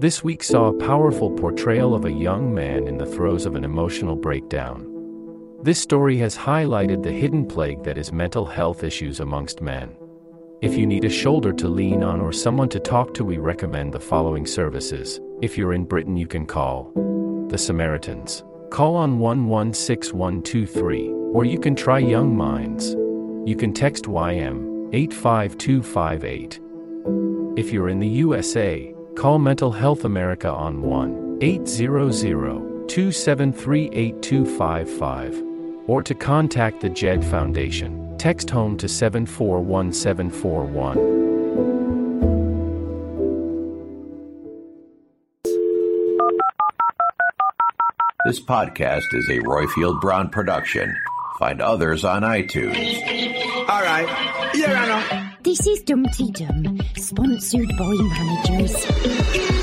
This week saw a powerful portrayal of a young man in the throes of an emotional breakdown. This story has highlighted the hidden plague that is mental health issues amongst men. If you need a shoulder to lean on or someone to talk to, we recommend the following services. If you're in Britain, you can call the Samaritans. Call on 116123, or you can try Young Minds. You can text YM 85258. If you're in the USA, call Mental Health America on 1 800 273 8255, or to contact the JED Foundation. Text home to 741741. This podcast is a Roifield Brown production. Find others on iTunes. All right. Here I know. This is Dumteedum, sponsored by managers.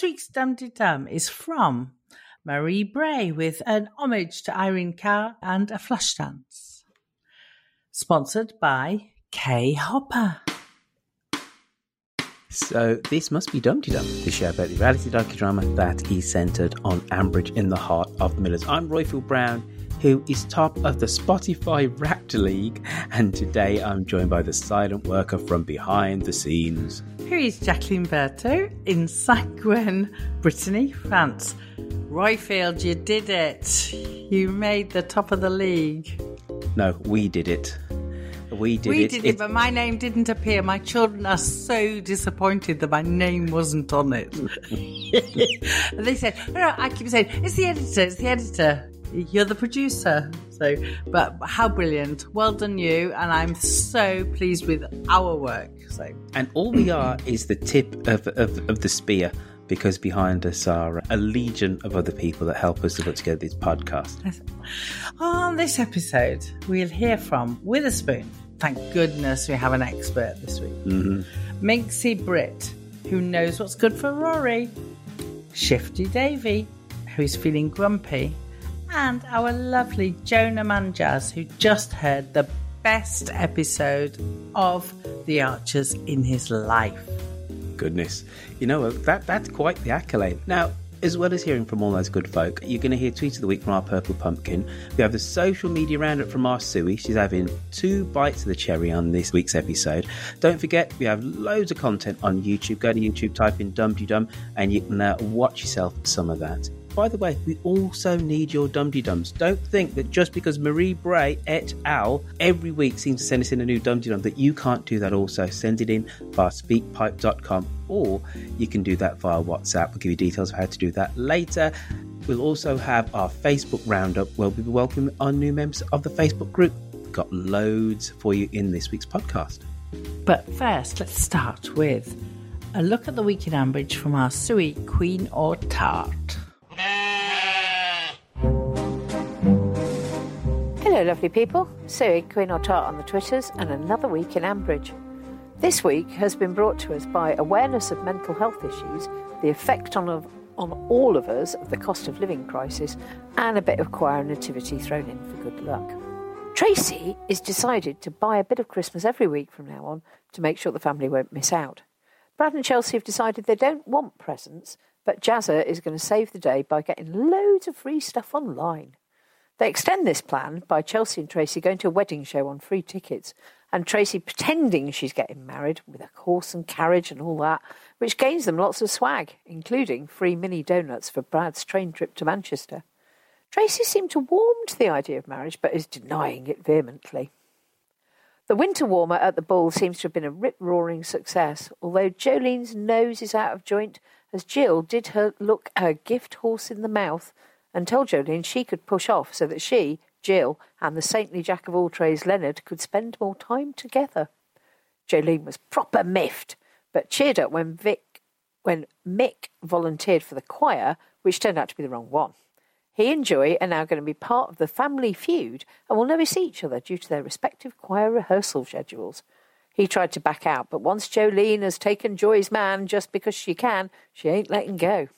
This week's Dum Dum is from Marie Bray with an homage to Irene Cara and a Flashdance. Sponsored by Kay Hopper. So this must be Dumteedum, the show about the reality docudrama that is centred on Ambridge in the heart of Millers. I'm Roifield Brown, who is top of the Spotify Raptor League, and today I'm joined by the silent worker from behind the scenes. Here is Jacqueline Berthaud in Saint-Guen, Brittany, France. Roifield, you did it. You made the top of the league. No, we did it. We did we it. did it, but my name didn't appear. My children are so disappointed that my name wasn't on it. they said, no, no, I keep saying, it's the editor, it's the editor. You're the producer. So, but how brilliant. Well done, you. And I'm so pleased with our work. So, And all we are is the tip of, of, of the spear because behind us are a legion of other people that help us to put together this podcast. on this episode, we'll hear from Witherspoon. Thank goodness we have an expert this week. Mm-hmm. Minxie Britt, who knows what's good for Rory. Shifty Davy, who's feeling grumpy. And our lovely Jonah Manjaz, who just heard the best episode of The Archers in his life. Goodness. You know, that that's quite the accolade. Now, as well as hearing from all those good folk, you're going to hear Tweet of the Week from our Purple Pumpkin. We have the social media roundup from our Suey. She's having two bites of the cherry on this week's episode. Don't forget, we have loads of content on YouTube. Go to YouTube, type in Dum Dum, and you can uh, watch yourself some of that. By the way, we also need your Dum Dums. Don't think that just because Marie Bray et al. every week seems to send us in a new Dum Dum that you can't do that also. Send it in via speakpipe.com or you can do that via WhatsApp. We'll give you details of how to do that later. We'll also have our Facebook roundup where we'll be welcoming our new members of the Facebook group. We've got loads for you in this week's podcast. But first, let's start with a look at the week in Ambridge from our Sui Queen or Tart. Hello, lovely people. Sue, Queen or Tart on the Twitters, and another week in Ambridge. This week has been brought to us by awareness of mental health issues, the effect on, on all of us of the cost of living crisis, and a bit of choir nativity thrown in for good luck. Tracy is decided to buy a bit of Christmas every week from now on to make sure the family won't miss out. Brad and Chelsea have decided they don't want presents, but Jazzer is going to save the day by getting loads of free stuff online. They extend this plan by Chelsea and Tracy going to a wedding show on free tickets, and Tracy pretending she's getting married with a horse and carriage and all that, which gains them lots of swag, including free mini donuts for Brad's train trip to Manchester. Tracy seemed to warm to the idea of marriage, but is denying it vehemently. The winter warmer at the ball seems to have been a rip roaring success, although Jolene's nose is out of joint as Jill did her look her gift horse in the mouth and told Jolene she could push off so that she, Jill, and the saintly jack of all trades Leonard could spend more time together. Jolene was proper miffed, but cheered up when Vic, when Mick volunteered for the choir, which turned out to be the wrong one. He and Joy are now going to be part of the family feud and will never see each other due to their respective choir rehearsal schedules. He tried to back out, but once Jolene has taken Joy's man just because she can, she ain't letting go.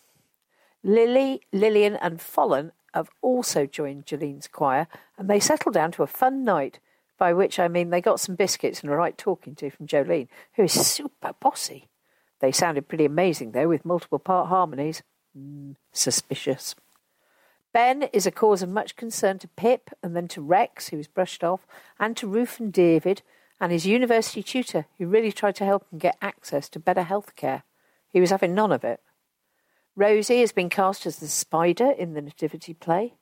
Lily, Lilian, and Fallon have also joined Jolene's choir, and they settled down to a fun night, by which I mean they got some biscuits and a right talking to from Jolene, who is super bossy. They sounded pretty amazing, though, with multiple part harmonies. Mm, suspicious. Ben is a cause of much concern to Pip, and then to Rex, who is brushed off, and to Ruth and David, and his university tutor, who really tried to help him get access to better health care. He was having none of it. Rosie has been cast as the spider in the nativity play.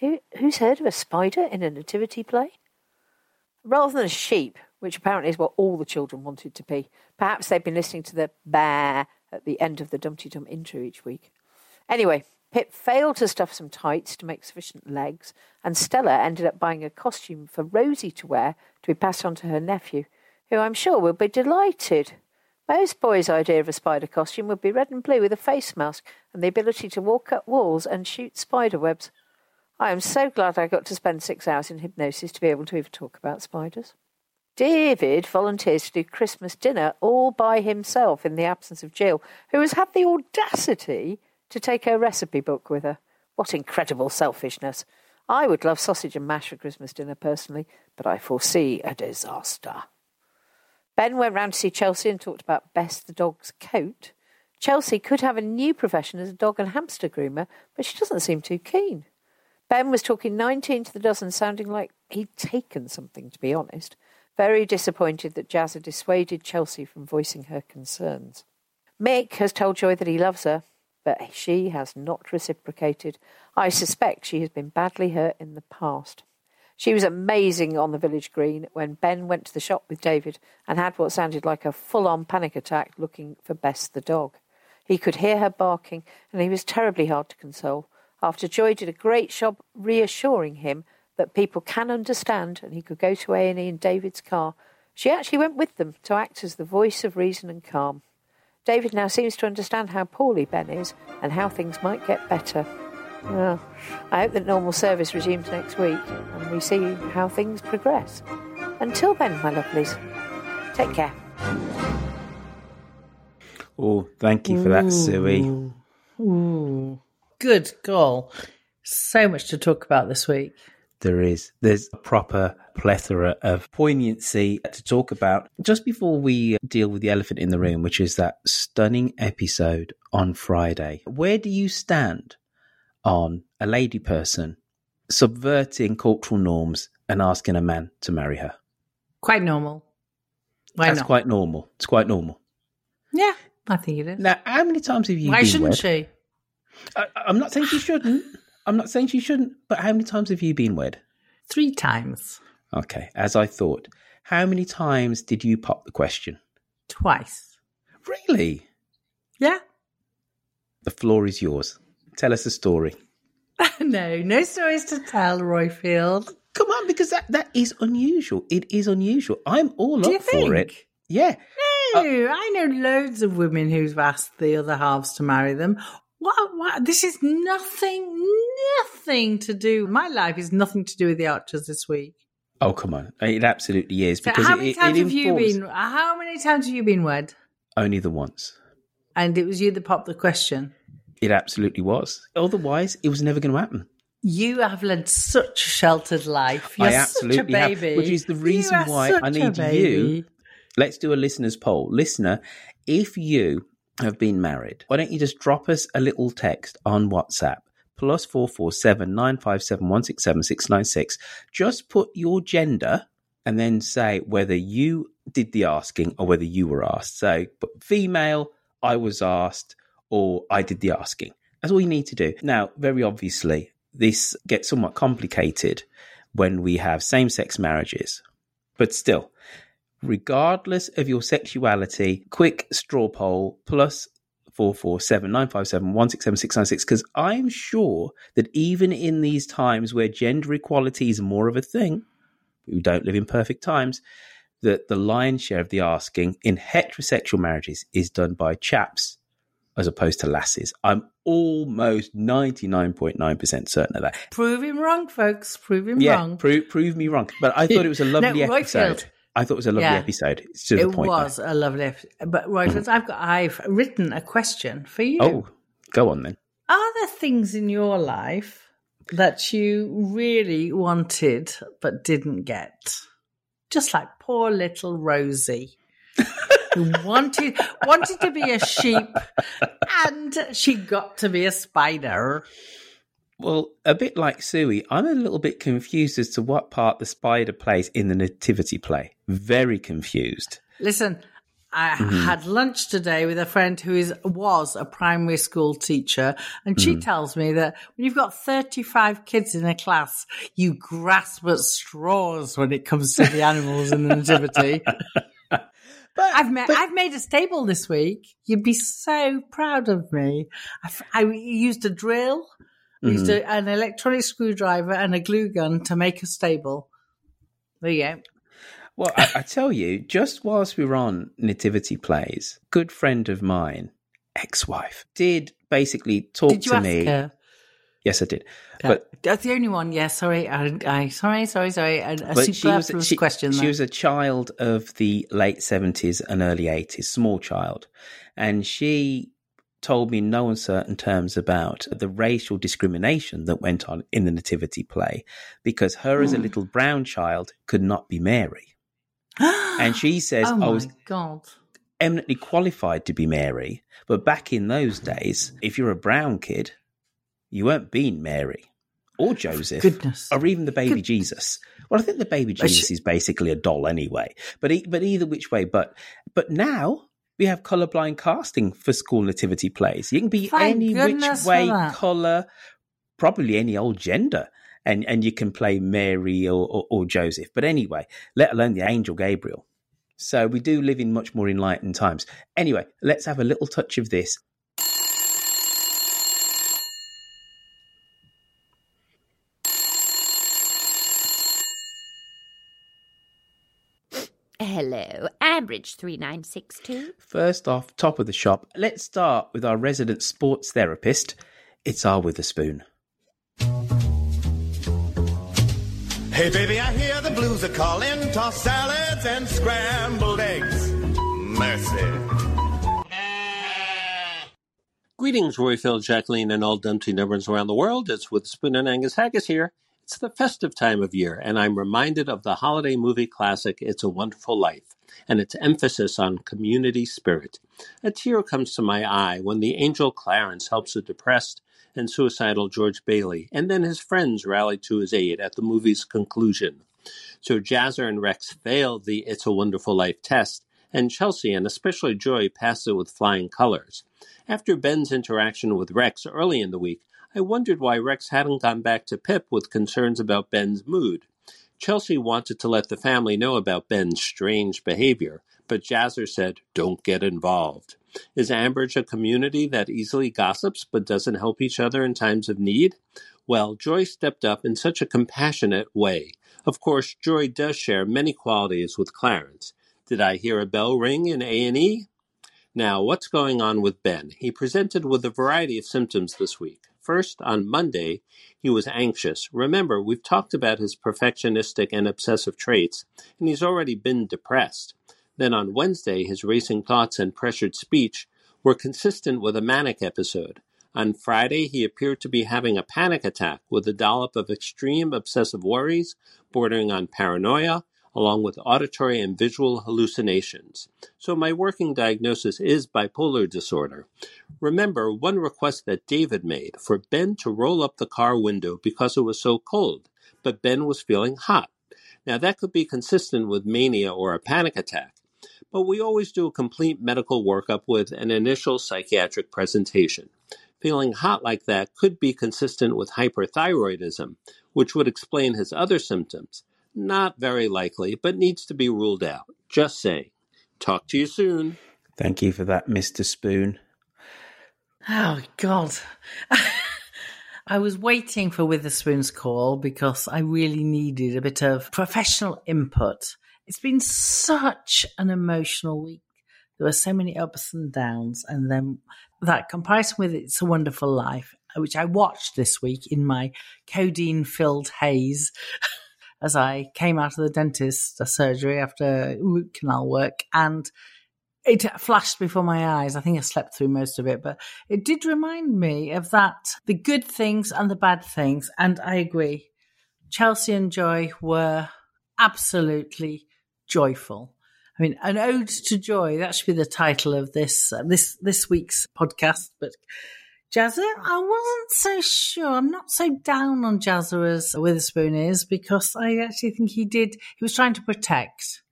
Who, who's heard of a spider in a nativity play? Rather than a sheep, which apparently is what all the children wanted to be. Perhaps they've been listening to the bear at the end of the Dumteedum intro each week. Anyway, Pip failed to stuff some tights to make sufficient legs, and Stella ended up buying a costume for Rosie to wear to be passed on to her nephew, who I'm sure will be delighted. Most boys' idea of a spider costume would be red and blue with a face mask and the ability to walk up walls and shoot spider webs. I am so glad I got to spend six hours in hypnosis to be able to even talk about spiders. David volunteers to do Christmas dinner all by himself in the absence of Jill, who has had the audacity to take her recipe book with her. What incredible selfishness! I would love sausage and mash for Christmas dinner personally, but I foresee a disaster. Ben went round to see Chelsea and talked about Bess the dog's coat. Chelsea could have a new profession as a dog and hamster groomer, but she doesn't seem too keen. Ben was talking 19 to the dozen, sounding like he'd taken something, to be honest. Very disappointed that Jazz had dissuaded Chelsea from voicing her concerns. Mick has told Joy that he loves her, but she has not reciprocated. I suspect she has been badly hurt in the past. She was amazing on the village green when Ben went to the shop with David and had what sounded like a full on panic attack looking for Bess the dog. He could hear her barking, and he was terribly hard to console. After Joy did a great job reassuring him that people can understand and he could go to A&E in David's car, she actually went with them to act as the voice of reason and calm. David now seems to understand how poorly Ben is and how things might get better. Well, I hope that normal service resumes next week and we see how things progress. Until then, my lovelies, take care. Oh, thank you for that, Suey. Ooh. Good call. So much to talk about this week. There is. There's a proper plethora of poignancy to talk about. Just before we deal with the elephant in the room, which is that stunning episode on Friday, where do you stand on a lady person subverting cultural norms and asking a man to marry her? Quite normal. Why That's not? quite normal. It's quite normal. Yeah, I think it is. Now, how many times have you Why shouldn't wed? she? I, I'm not saying she shouldn't. I'm not saying she shouldn't. But how many times have you been wed? Three times. Okay, as I thought. How many times did you pop the question? Twice. Really? Yeah. The floor is yours. Tell us a story. no, no stories to tell, Roifield. Come on, because that, that is unusual. It is unusual. I'm all Do up for it. Yeah. No, uh, I know loads of women who've asked the other halves to marry them. What, what? This is nothing, nothing to do. My life is nothing to do with the Archers this week. Oh, come on. It absolutely is. So Because how many it- times it have you been? How many times have you been wed? Only the once. And it was you that popped the question. It absolutely was. Otherwise, it was never going to happen. You have led such a sheltered life. You're I absolutely such a have, baby. which is the reason why I need you. Let's do a listener's poll. Listener, if you have been married, why don't you just drop us a little text on WhatsApp? Plus four four seven nine five seven one six seven six nine six. Just put your gender and then say whether you did the asking or whether you were asked. So, but female, I was asked, or I did the asking. That's all you need to do. Now, very obviously, this gets somewhat complicated when we have same sex marriages. But still, regardless of your sexuality, quick straw poll plus four four seven nine five seven one six seven six nine six. Because I'm sure that even in these times where gender equality is more of a thing, we don't live in perfect times. That the lion's share of the asking in heterosexual marriages is done by chaps as opposed to lasses. I'm almost 99.9% certain of that. Prove him wrong, folks. Prove him Yeah, wrong. prove, prove me wrong. But I thought it was a lovely No, Roifield. I thought it was a lovely Yeah. episode. It's to it the point. now. was a lovely episode. But Roifield, I've got I've written a question for you. Oh, go on then. Are there things in your life that you really wanted but didn't get? Just like poor little Rosie. who wanted wanted to be a sheep and she got to be a spider. Well, a bit like Suey, I'm a little bit confused as to what part the spider plays in the nativity play. Very confused. Listen, I Mm-hmm. had lunch today with a friend who is was a primary school teacher, and she Mm. tells me that when you've got thirty five kids in a class, you grasp at straws when it comes to the animals in the nativity. But I've made I've made a stable this week. You'd be so proud of me. I, f- I used a drill, I used Mm-hmm. a, an electronic screwdriver, and a glue gun to make a stable. There you go. Well, I, I tell you, just whilst we were on nativity plays, good friend of mine, ex-wife, did basically talk Did you to ask me. her? Yes, I did. Yeah. But that's the only one. Yeah, sorry. I, I sorry, sorry, sorry. A, a she was she, question. she there. was a child of the late seventies and early eighties, small child, and she told me in no uncertain terms about the racial discrimination that went on in the nativity play because her as a Hmm. little brown child could not be Mary, and she says oh I my was god. eminently qualified to be Mary, but back in those days, if you're a brown kid, you weren't being Mary or Joseph Goodness. or even the baby Good- Jesus. Well, I think the baby Jesus is basically a doll anyway. But e- but either which way, but but now we have colorblind casting for school nativity plays. You can be Thank any which way color, probably any old gender. And, and you can play Mary or, or, or Joseph. But anyway, let alone the angel Gabriel. So we do live in much more enlightened times. Anyway, let's have a little touch of this. Hello, Ambridge 3962. First off, top of the shop, let's start with our resident sports therapist. It's our Witherspoon. Hey baby, I hear the blues are calling. Toss salads and scrambled eggs. Mercy. Greetings, Roifield, Jacqueline, and all Dumpty numbers around the world. It's Witherspoon and Angus Haggis here. It's the festive time of year, and I'm reminded of the holiday movie classic It's a Wonderful Life and its emphasis on community spirit. A tear comes to my eye when the angel Clarence helps a depressed and suicidal George Bailey, and then his friends rally to his aid at the movie's conclusion. So Jazzer and Rex fail the It's a Wonderful Life test, and Chelsea and especially Joy pass it with flying colors. After Ben's interaction with Rex early in the week, I wondered why Rex hadn't gone back to Pip with concerns about Ben's mood. Chelsea wanted to let the family know about Ben's strange behavior, but Jazzer said, Don't get involved. Is Ambridge a community that easily gossips but doesn't help each other in times of need? Well, Joy stepped up in such a compassionate way. Of course, Joy does share many qualities with Clarence. Did I hear a bell ring in A&E? Now, what's going on with Ben? He presented with a variety of symptoms this week. First, on Monday, he was anxious. Remember, we've talked about his perfectionistic and obsessive traits, and he's already been depressed. Then on Wednesday, his racing thoughts and pressured speech were consistent with a manic episode. On Friday, he appeared to be having a panic attack with a dollop of extreme obsessive worries, bordering on paranoia, along with auditory and visual hallucinations. So my working diagnosis is bipolar disorder. Remember one request that David made for Ben to roll up the car window because it was so cold, but Ben was feeling hot. Now that could be consistent with mania or a panic attack, but we always do a complete medical workup with an initial psychiatric presentation. Feeling hot like that could be consistent with hyperthyroidism, which would explain his other symptoms. Not very likely, but needs to be ruled out. Just saying. Talk to you soon. Thank you for that, Mr. Spoon. Oh, God. I was waiting for Witherspoon's call because I really needed a bit of professional input. It's been such an emotional week. There were so many ups and downs, and then that comparison with It's a Wonderful Life, which I watched this week in my codeine filled haze. as I came out of the dentist surgery after root canal work and it flashed before my eyes. I think I slept through most of it, but it did remind me of that the good things and the bad things. And I agree. Chelsea and Joy were absolutely joyful. I mean, an ode to joy. That should be the title of this uh, this this week's podcast. But Jazzer, I wasn't so sure. I'm not so down on Jazzer as Witherspoon is because I actually think he did, he was trying to protect.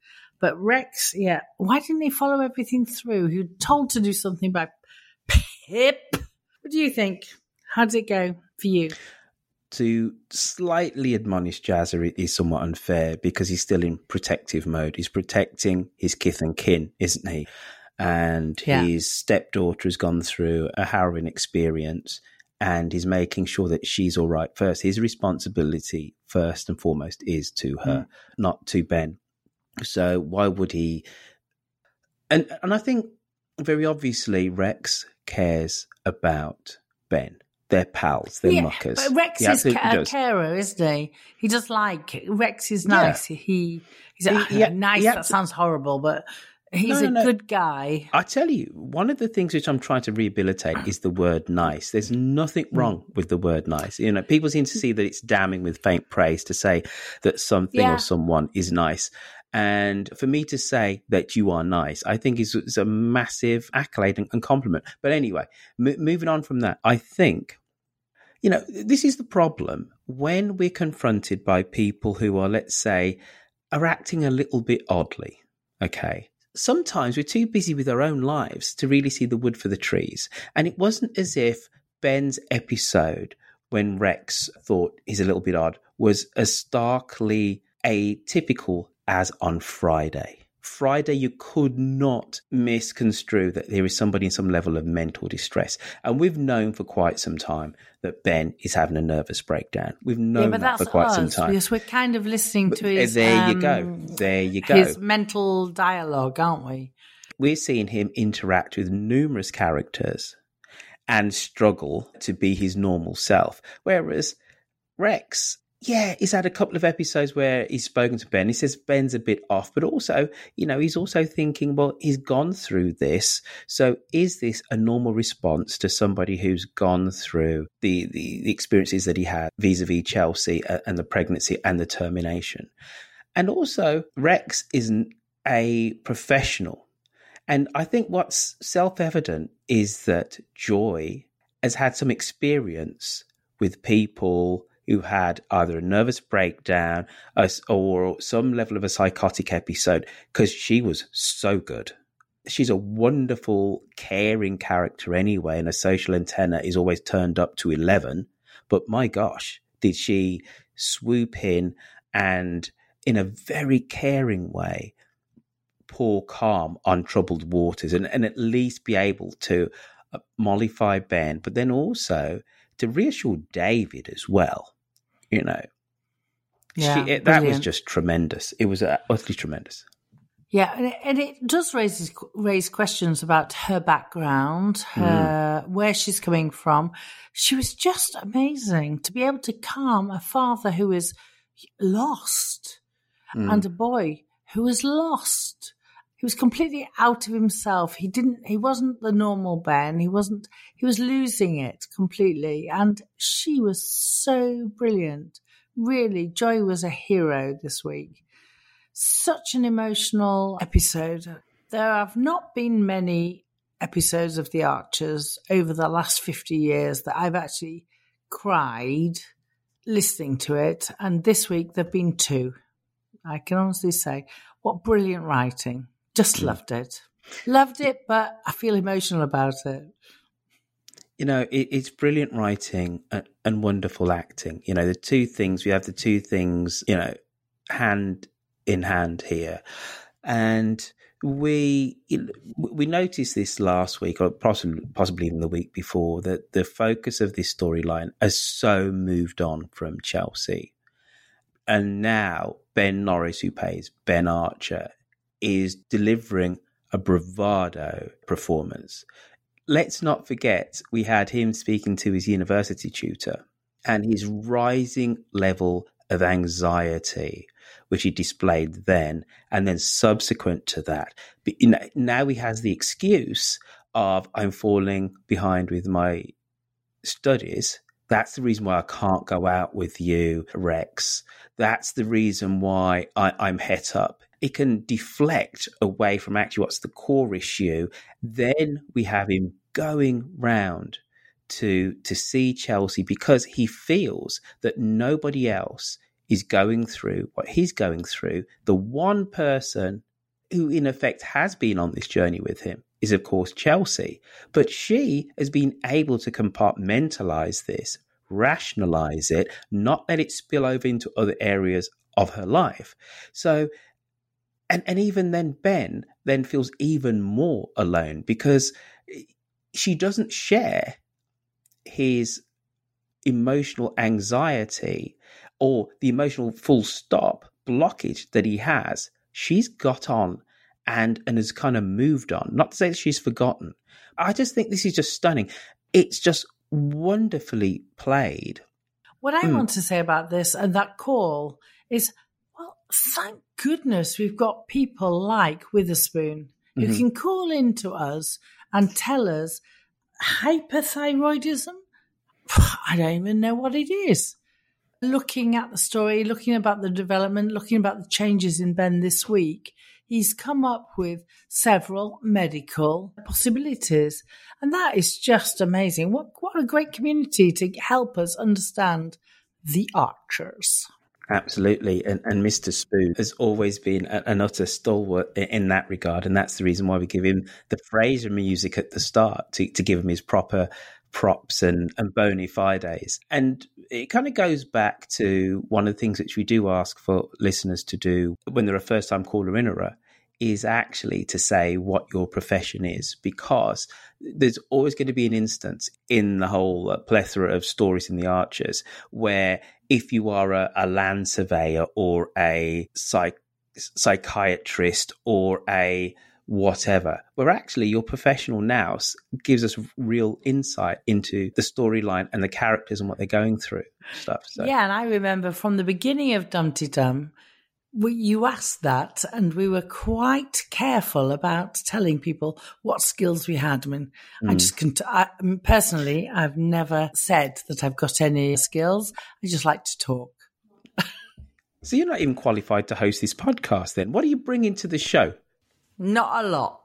But Rex, yeah, why didn't he follow everything through? He was told to do something by Pip. What do you think? How did it go for you? To slightly admonish Jazzer is somewhat unfair because he's still in protective mode. He's protecting his kith and kin, isn't he? And yeah. his stepdaughter has gone through a harrowing experience and he's making sure that she's all right first. His responsibility, first and foremost, is to her, mm. not to Ben. So why would he? And and I think very obviously Rex cares about Ben. They're pals. They're yeah, muckers. But Rex is a carer, isn't he? He does like Rex is nice. Yeah. He he's he, nice. That sounds horrible, but He's no, no, a no. good guy. I tell you, one of the things which I'm trying to rehabilitate is the word nice. There's nothing hmm. wrong with the word nice. You know, people seem to see that it's damning with faint praise to say that something yeah. or someone is nice. And for me to say that you are nice, I think is, is a massive accolade and, and compliment. But anyway, m- moving on from that, I think, you know, this is the problem when we're confronted by people who are, let's say, are acting a little bit oddly. Okay sometimes we're too busy with our own lives to really see the wood for the trees. And it wasn't as if Ben's episode, when Rex thought he's a little bit odd, was as starkly atypical as on Friday. Friday, you could not misconstrue that there is somebody in some level of mental distress. And we've known for quite some time that Ben is having a nervous breakdown. We've known yeah, that for quite us, some time. Because we're kind of listening to his. There um, you go. Um, there you go. His mental dialogue, aren't we? We're seeing him interact with numerous characters and struggle to be his normal self. Whereas Rex yeah, he's had a couple of episodes where he's spoken to Ben. He says Ben's a bit off, but also, you know, he's also thinking, well, he's gone through this. So is this a normal response to somebody who's gone through the, the, the experiences that he had vis a vis Chelsea and the pregnancy and the termination? And also, Rex isn't a professional. And I think what's self evident is that Joy has had some experience with people who had either a nervous breakdown or some level of a psychotic episode because she was so good. She's a wonderful, caring character anyway, and a social antenna is always turned up to 11. But my gosh, did she swoop in and, in a very caring way, pour calm on troubled waters and, and at least be able to uh, mollify Ben, but then also to reassure David as well you know. Yeah, she, it, that was just tremendous. It was uh, utterly tremendous. Yeah, and it, and it, does raise raise questions about her background, her mm. where she's coming from. She was just amazing to be able to calm a father who is lost mm. and a boy who is lost. He was completely out of himself. He didn't. He wasn't the normal Ben. He wasn't. He was losing it completely. And she was so brilliant. Really, Joy was a hero this week. Such an emotional episode. There have not been many episodes of The Archers over the last 50 years that I've actually cried listening to it. And this week there have been two. I can honestly say, what brilliant writing. Just loved it. Loved it, but I feel emotional about it. You know, it, it's brilliant writing and, and wonderful acting. You know, the two things, we have the two things, you know, hand in hand here. And we we noticed this last week, or possibly possibly even the week before, that the focus of this storyline has so moved on from Chelsea, and now Ben Norris, who plays Ben Archer, is delivering a bravado performance. Let's not forget, we had him speaking to his university tutor and his rising level of anxiety, which he displayed then, and then subsequent to that. But, you know, now he has the excuse of, I'm falling behind with my studies. That's the reason why I can't go out with you, Rex. That's the reason why I, I'm het up it can deflect away from actually what's the core issue. Then we have him going round to to see Chelsea because he feels that nobody else is going through what he's going through. The one person who in effect has been on this journey with him is of course Chelsea, but she has been able to compartmentalize this, rationalize it, not let it spill over into other areas of her life. So and and even then ben then feels even more alone because she doesn't share his emotional anxiety or the emotional full stop blockage that he has. She's got on and and has kind of moved on. Not to say that she's forgotten. I just think this is just stunning. It's just wonderfully played. What i mm. want to say about this and that call is thank goodness we've got people like Witherspoon who mm-hmm. can call in to us and tell us hyperthyroidism. I don't even know what it is. Looking at the story, looking about the development, looking about the changes in Ben this week, he's come up with several medical possibilities. And that is just amazing. What, what a great community to help us understand the archers. Absolutely. And, and Mr. Spoon has always been an utter stalwart in that regard. And that's the reason why we give him the Frasier music at the start to, to give him his proper props and, and bona fides. And it kind of goes back to one of the things which we do ask for listeners to do when they're a first time caller in a is actually to say what your profession is because there's always going to be an instance in the whole uh, plethora of stories in the archers where if you are a, a land surveyor or a psych, psychiatrist or a whatever. Where actually your professional now gives us real insight into the storyline and the characters and what they're going through stuff. So Yeah, and I remember from the beginning of Dumteedum, you asked that, and we were quite careful about telling people what skills we had. I mean, I Mm. just can. I, personally, I've never said that I've got any skills. I just like to talk. So you're not even qualified to host this podcast then. What are you bringing to the show? Not a lot,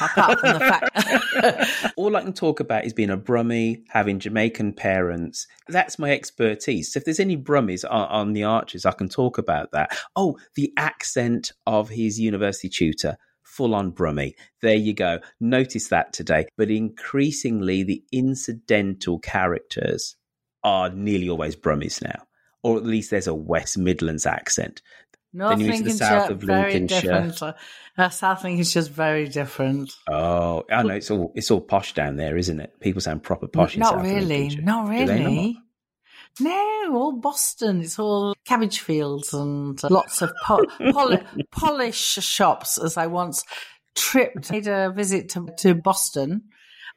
apart from the fact. All I can talk about is being a Brummie, having Jamaican parents. That's my expertise. So if there's any Brummies on, on the Archers, I can talk about that. Oh, the accent of his university tutor. Full on Brummie. There you go. Notice that today. But increasingly, the incidental characters are nearly always Brummies now. Or at least there's a West Midlands accent. North then you Lincolnshire, south of very Lincolnshire. Uh, South Lincolnshire's very different. Oh, I know it's all it's all posh down there, isn't it? People sound proper posh. in not South really, not really. No, all Boston. It's all cabbage fields and lots of po- poli- polish shops. As I once tripped, made a visit to, to Boston,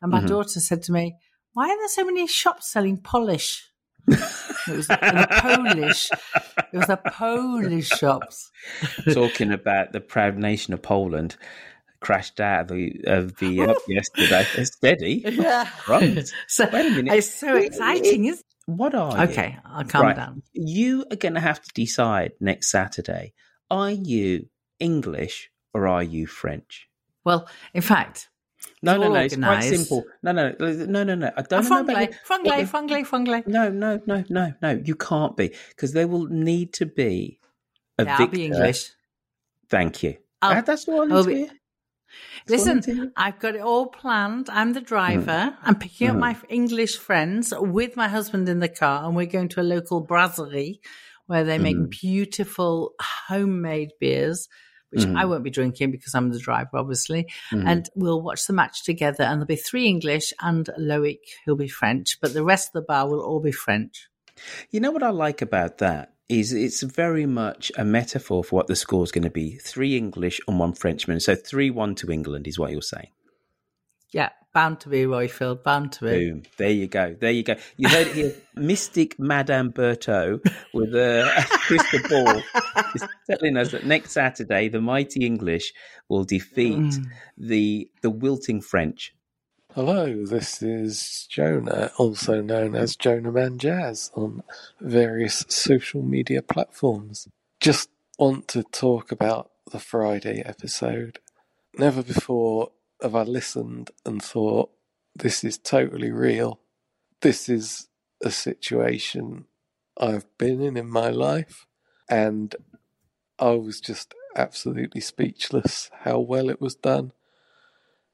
and my Mhm. daughter said to me, "Why are there so many shops selling polish?" It was the Polish. It was the Polish shops. Talking about the proud nation of Poland crashed out of the of the uh, yesterday. It's steady. Yeah. Right. So Wait a minute. it's so exciting, isn't What are you? Okay, I'll calm Right. down. You are going to have to decide next Saturday. Are you English or are you French? Well, in fact, No, no, no. It's quite simple. No, no, no, no, no. I don't know about franglais, you- franglais, what franglais, franglais. No, no, no, no, no. You can't be because there will need to be a Yeah, I'll be English. Thank you. I'll- That- that's all I need to be- hear. That's all I Listen, need to hear. I've got it all planned. I'm the hmm. driver. I'm picking up hmm. my English friends with my husband in the car, and we're going to a local brasserie where they make hmm. beautiful homemade beers, which I mm-hmm. won't be drinking because I'm the driver, obviously. Mm-hmm. And we'll watch the match together, and there'll be three English and Loic, who'll be French, but the rest of the bar will all be French. You know what I like about that is it's very much a metaphor for what the score's going to be. Three English and one Frenchman. So three one to England is what you're saying. Yeah, bound to be Roy Roifield, bound to be. Boom. There you go. There you go. You heard it here. Mystic Madame Berthaud with a crystal ball is telling us that next Saturday the mighty English will defeat mm. the the wilting French. Hello, this is Jonah, also known as Jonah Man Jazz on various social media platforms. Just want to talk about the Friday episode. Never before have I listened and thought, this is totally real. This is a situation I've been in in my life, and I was just absolutely speechless how well it was done,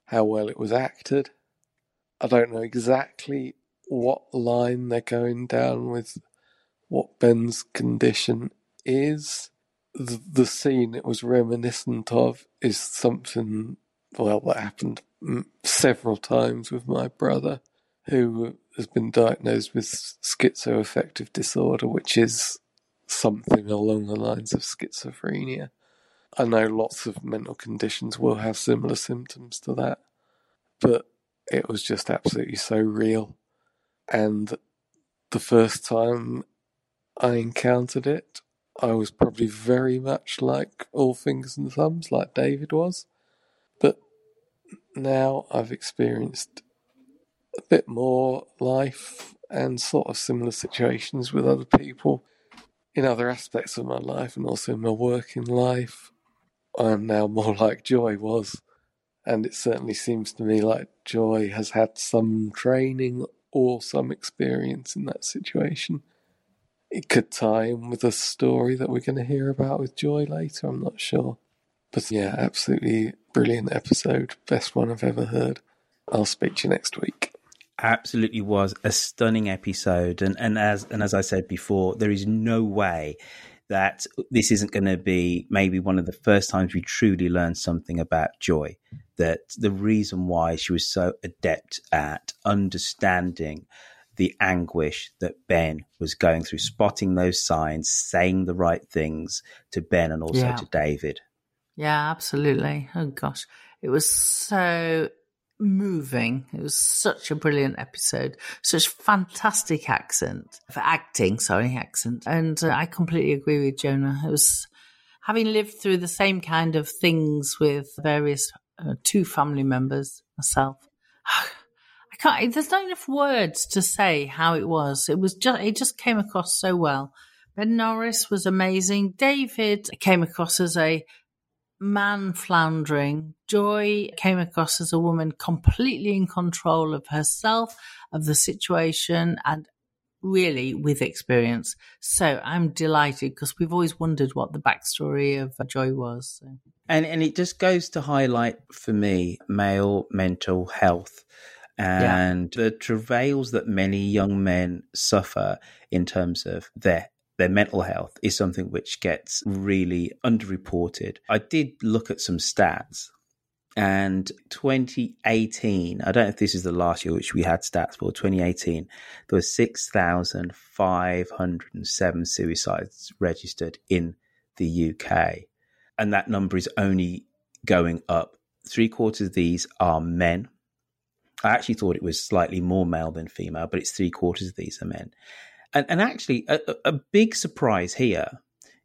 how well it was acted. I don't know exactly what line they're going down with what Ben's condition is. The, the scene it was reminiscent of is something, well, that happened mm, several times with my brother, who has been diagnosed with schizoaffective disorder, which is something along the lines of schizophrenia. I know lots of mental conditions will have similar symptoms to that, but it was just absolutely so real. And the first time I encountered it, I was probably very much like all fingers and thumbs, like David was. Now I've experienced a bit more life and sort of similar situations with other people in other aspects of my life and also in my working life. I'm now more like Joy was. And it certainly seems to me like Joy has had some training or some experience in that situation. It could tie in with a story that we're going to hear about with Joy later, I'm not sure. But yeah, absolutely brilliant episode. Best one I've ever heard. I'll speak to you next week. absolutely was a stunning episode and and as and as I said before there is no way that this isn't going to be maybe one of the first times we truly learn something about joy that the reason why she was so adept at understanding the anguish that Ben was going through spotting those signs saying the right things to Ben and also Yeah. to David Yeah, absolutely. Oh gosh, It was so moving. It was such a brilliant episode. Such fantastic accent for acting, sorry, accent. And uh, I completely agree with Jonah. It was having lived through the same kind of things with various uh, two family members myself. I can't. There's not enough words to say how it was. It was just. It just came across so well. Ben Norris was amazing. David came across as a man floundering. Joy came across as a woman completely in control of herself, of the situation, and really with experience. So I'm delighted because we've always wondered what the backstory of Joy was. So. And and it just goes to highlight for me male mental health and yeah. the travails that many young men suffer in terms of their their mental health is something which gets really underreported. I did look at some stats and 2018, I don't know if this is the last year which we had stats for, 2018, there were 6,507 suicides registered in the UK. And that number is only going up. Three quarters of these are men. I actually thought it was slightly more male than female, but it's three quarters of these are men. And, and actually, a, a big surprise here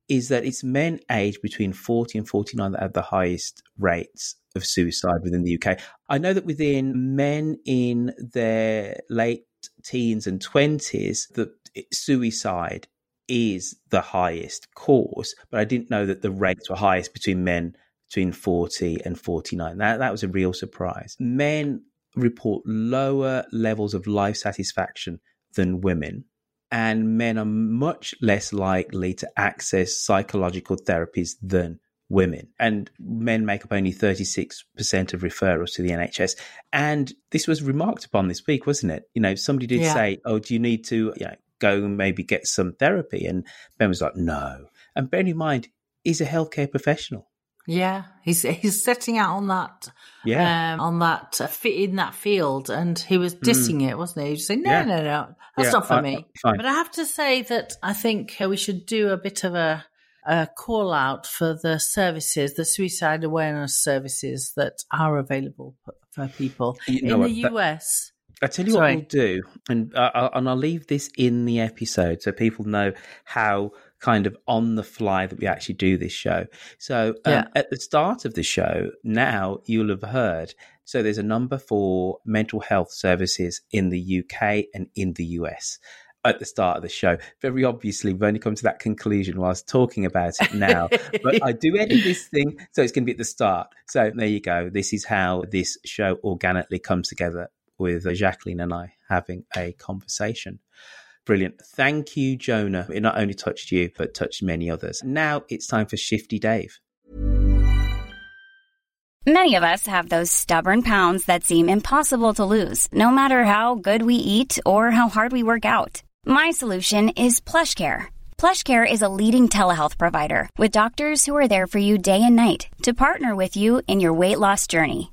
is that it's men aged between 40 and 49 that have the highest rates of suicide within the UK. I know that within men in their late teens and 20s, that suicide is the highest cause, but I didn't know that the rates were highest between men between 40 and 49. That, that was a real surprise. Men report lower levels of life satisfaction than women and men are much less likely to access psychological therapies than women. And men make up only 36% of referrals to the NHS. And this was remarked upon this week, wasn't it? You know, somebody did yeah. say, Oh, do you need to you know, go and maybe get some therapy? And Ben was like, No. And bear in mind, he's a healthcare professional. Yeah, he's he's setting out on that, yeah, um, on that uh, fit in that field, and he was hmm. dissing mm. it, wasn't he? He was saying, "No, yeah. no, no, that's yeah, not for me." But I have to say that I think uh, we should do a bit of a, a call out for the services, the suicide awareness services that are available for people you know in the what, US. I tell you Sorry. what we'll do, and uh, and I'll leave this in the episode so people know how kind of on the fly that we actually do this show. So um, yeah. at the start of the show, now you'll have heard. So there's a number for mental health services in the UK and in the US at the start of the show. Very obviously, we've only come to that conclusion whilst talking about it now. but I do edit this thing, so it's going to be at the start. So there you go. This is how this show organically comes together with Jacqueline and I having a conversation. Brilliant. Thank you, Jonah. It not only touched you, but touched many others. Now it's time for Shifty Dave. Many of us have those stubborn pounds that seem impossible to lose, no matter how good we eat or how hard we work out. My solution is PlushCare. PlushCare is a leading telehealth provider with doctors who are there for you day and night to partner with you in your weight loss journey.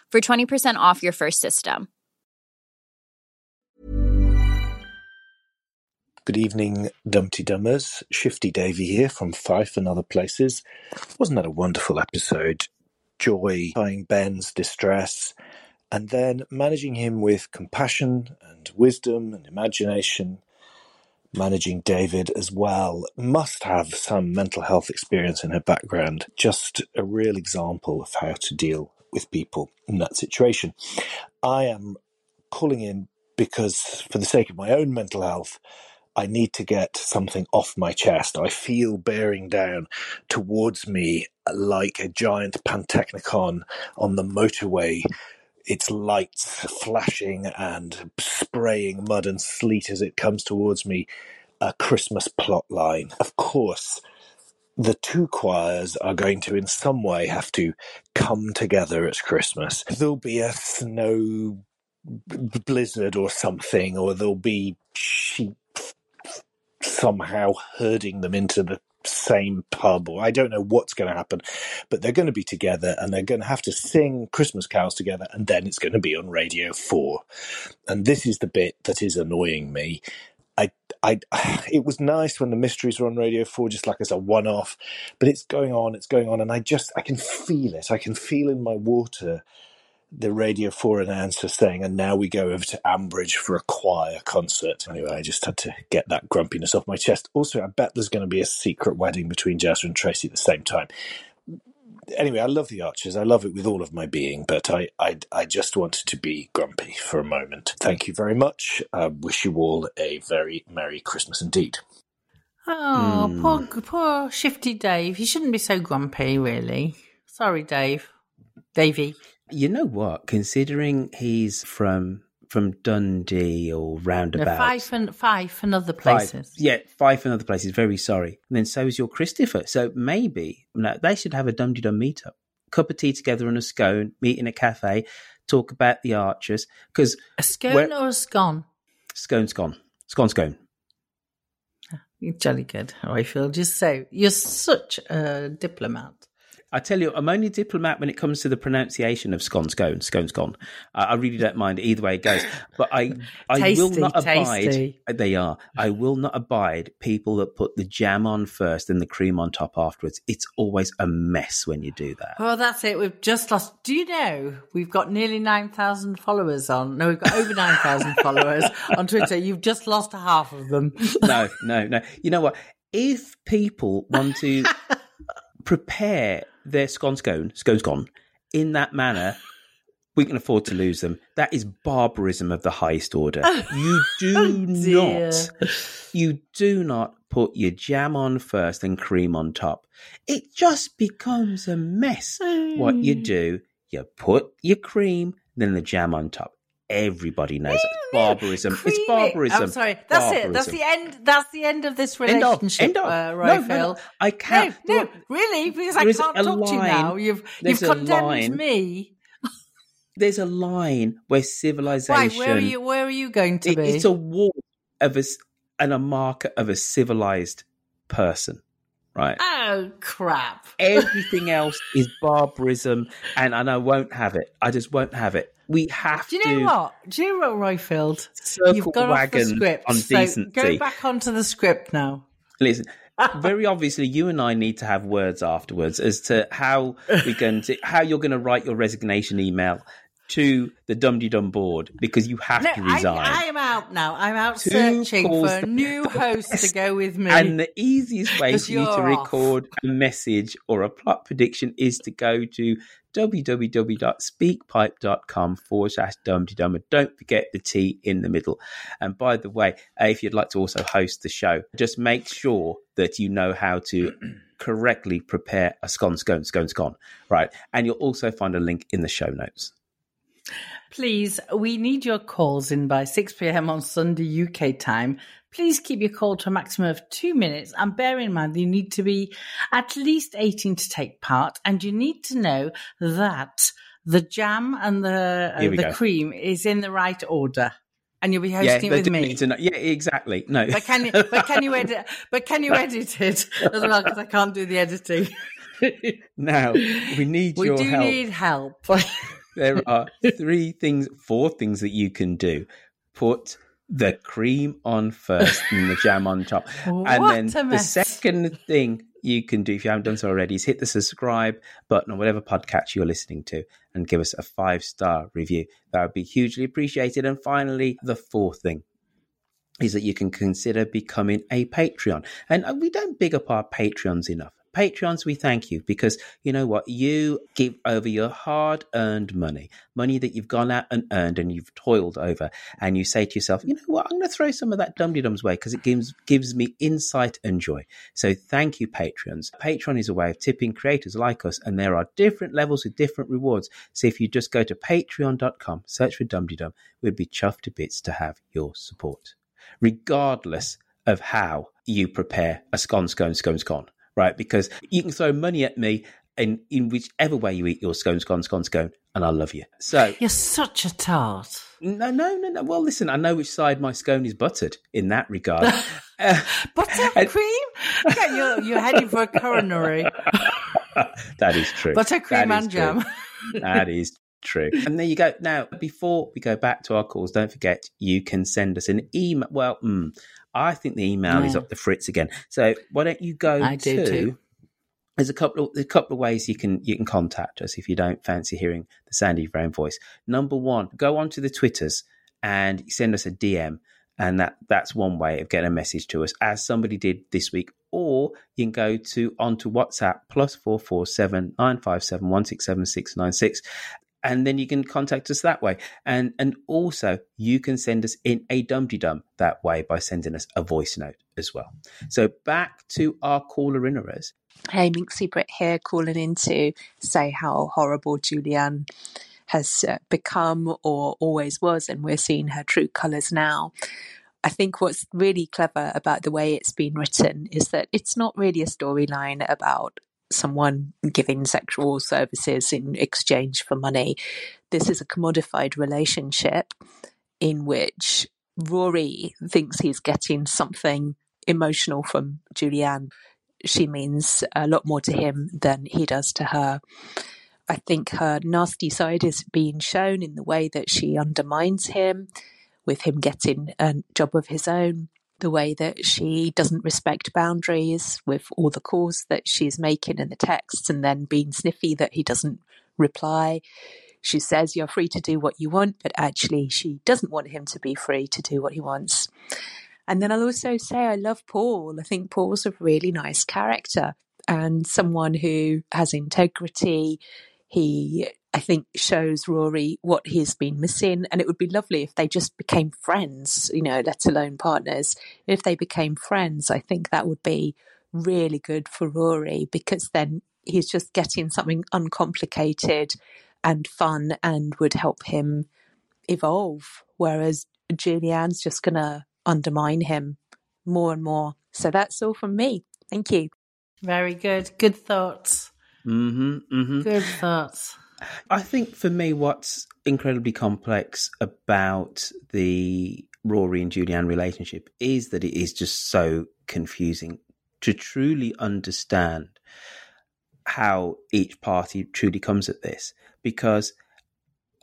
for 20% off your first system. Good evening, Dumteedummers. Shifty Davy here from Fife and other places. Wasn't that a wonderful episode? Joy, buying Ben's distress, and then managing him with compassion and wisdom and imagination. Managing David as well must have some mental health experience in her background. Just a real example of how to deal with people in that situation. I am calling in because, for the sake of my own mental health, I need to get something off my chest. I feel bearing down towards me like a giant pantechnicon on the motorway. Its lights flashing and spraying mud and sleet as it comes towards me. A Christmas plot line. Of course, the two choirs are going to, in some way, have to come together at Christmas. There'll be a snow blizzard or something, or there'll be sheep somehow herding them into the same pub or I don't know what's going to happen but they're going to be together and they're going to have to sing Christmas carols together and then it's going to be on radio 4 and this is the bit that is annoying me I, it was nice when the mysteries were on Radio 4, just like as a one off, but it's going on, it's going on, and I just, I can feel it. I can feel in my water the Radio 4 announcer saying, and now we go over to Ambridge for a choir concert. Anyway, I just had to get that grumpiness off my chest. Also, I bet there's going to be a secret wedding between Jazzer and Tracy at the same time. Anyway, I love the Archers. I love it with all of my being, but I, I, I just wanted to be grumpy for a moment. Thank you very much. I wish you all a very Merry Christmas indeed. Oh, Hmm. poor, poor shifty Dave. He shouldn't be so grumpy, really. Sorry, Dave. Davy. You know what? Considering he's from from Dundee or No, roundabout, Fife and Fife and other Fife. places. Yeah, Fife and other places. Very sorry. And then so is your Christopher. So maybe no, they should have a Dum Dum meetup. Cup of tea together and a scone, meet in a cafe, talk about the archers. Because A scone or a scone? scone, scone, scone, scone. Ah, you're jolly good, oh, Roifield. Just so you're such a diplomat. I tell you, I'm only a diplomat when it comes to the pronunciation of scone, scone, scone, scone. Uh, I really don't mind either way it goes. But I, I will not abide. tasty. They are. I will not abide people that put the jam on first and the cream on top afterwards. It's always a mess when you do that. Well, that's it. We've just lost. Do you know we've got nearly nine thousand followers on? No, we've got over nine thousand followers on Twitter. You've just lost half of them. no, no, no. You know what? If people want to prepare their scone scone, scone scone in that manner, we can afford to lose them. That is barbarism of the highest order. You do Oh, not, you do not put your jam on first and cream on top. It just becomes a mess. What you do, you put your cream, then the jam on top. Everybody knows it. barbarism. It's barbarism. I'm sorry. That's it. That's the end. That's the end of this End of, relationship, end of. Uh, No, no, no. I can't. No, no, really, because I can't talk to you now. You've you've condemned line- me. There's a line where civilization. Right, where are you? Where are you going to It- be? It's a wall of a, and a marker of a civilized person, right? Oh crap! Everything else is barbarism, and, and I won't have it. I just won't have it. We have Do you to know what? Do you know what, Roifield? circle You've gone off the script. on so decency. go back onto the script now. Listen, very obviously, you and I need to have words afterwards as to how we're going to how you're going to write your resignation email to the Dum Dum board because you have No, to resign. I am out now. I'm out Two searching for a new host to go with me. And the easiest way for you to off. record a message or a plot prediction is to go to www.speakpipe.com forward slash dum and don't forget the T in the middle. And by the way, uh, if you'd like to also host the show, just make sure that you know how to correctly prepare a scone, scone, scone, scone, right? And you'll also find a link in the show notes. Please, we need your calls in by 6 pm on Sunday UK time. Please keep your call to a maximum of two minutes and bear in mind you need to be at least 18 to take part and you need to know that the jam and the, uh, the go. cream is in the right order. And you'll be hosting it with me. need to know- yeah, exactly. No, But can you? But can you edit? But can you edit it as well? Because I can't do the editing. now we need We your help. We do need help. there are three things, four things that you can do. Put the cream on first and the jam on top. and What then the second thing you can do, if you haven't done so already, is hit the subscribe button on whatever podcast you're listening to and give us a five star review. That would be hugely appreciated. And finally, the fourth thing is that you can consider becoming a Patreon. And uh, we don't big up our Patreons enough. Patreons, we thank you because you know what? You give over your hard earned money, money that you've gone out and earned and you've toiled over. And you say to yourself, you know what? I'm going to throw some of that dum dums way because it gives, gives me insight and joy. So thank you, Patreons. Patreon is a way of tipping creators like us, and there are different levels with different rewards. So if you just go to patreon.com, search for Dum Dum, we'd be chuffed to bits to have your support regardless of how you prepare a scone, scone, scone, scone, right? Because you can throw money at me in, in whichever way you eat your scone, scone, scone, scone, and I love you. So You're such a tart. no, no, no, no. Well, listen, I know which side my scone is buttered in that regard. Buttercream? Okay, you're, you're heading for a coronary. that is true. Buttercream That and true. jam. that is true. And there you go. Now, before we go back to our calls, don't forget you can send us an email. Well, mm, I think the email is up the fritz again. So why don't you go I do to? too. There's a couple of a couple of ways you can you can contact us if you don't fancy hearing the sound of your own voice. Number one, go onto the Twitters and send us a DM, and that that's one way of getting a message to us, as somebody did this week. Or you can go to onto WhatsApp plus four four seven nine five seven one six seven six nine six, and then you can contact us that way. And and also you can send us in a dum dum that way by sending us a voice note as well. So back to our caller inners. Hey, Minxie Brit here, calling in to say how horrible Julianne has uh, become or always was, and we're seeing her true colours now. I think what's really clever about the way it's been written is that it's not really a storyline about someone giving sexual services in exchange for money. This is a commodified relationship in which Rory thinks he's getting something emotional from Julianne. She means a lot more to him than he does to her. I think her nasty side is being shown in the way that she undermines him, with him getting a job of his own, the way that she doesn't respect boundaries with all the calls that she's making in the texts and then being sniffy that he doesn't reply. She says you're free to do what you want, but actually she doesn't want him to be free to do what he wants. And then I'll also say I love Paul. I think Paul's a really nice character and someone who has integrity. He, I think, shows Rory what he's been missing. And it would be lovely if they just became friends, you know, let alone partners. If they became friends, I think that would be really good for Rory because then he's just getting something uncomplicated and fun and would help him evolve. Whereas Julianne's just going to undermine him more and more. So that's all from me. Thank you. Very good. Good thoughts. Mm-hmm, mm-hmm. Good thoughts. I think for me, what's incredibly complex about the Rory and Julianne relationship is that it is just so confusing to truly understand how each party truly comes at this. Because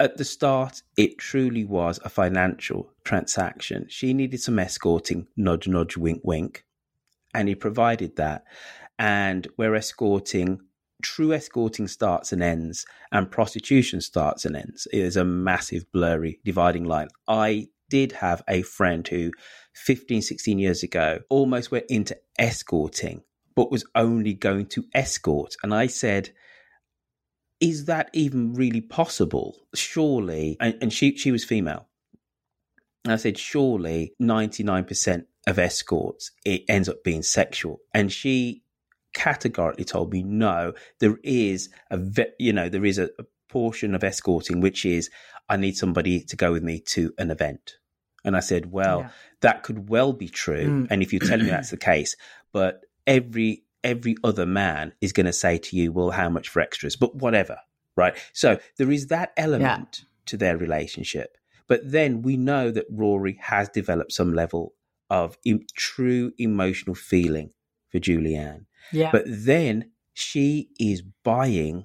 at the start, it truly was a financial transaction. She needed some escorting, nudge, nudge, wink, wink. And he provided that. And we're escorting true escorting starts and ends and prostitution starts and ends. It is a massive blurry dividing line. I did have a friend who 15 16 years ago almost went into escorting but was only going to escort. And i said is that even really possible? Surely and, and she she was female. And i said surely 99% of escorts it ends up being sexual. And she categorically told me no. There is a ve- you know there is a, a portion of escorting which is I need somebody to go with me to an event. And I said, well, Yeah. that could well be true. Mm. And if you tell me that's the case, but every every other man is going to say to you, well, how much for extras? But whatever, right? So there is that element to their relationship. But then we know that Rory has developed some level of em- true emotional feeling for Julianne. Yeah. But then she is buying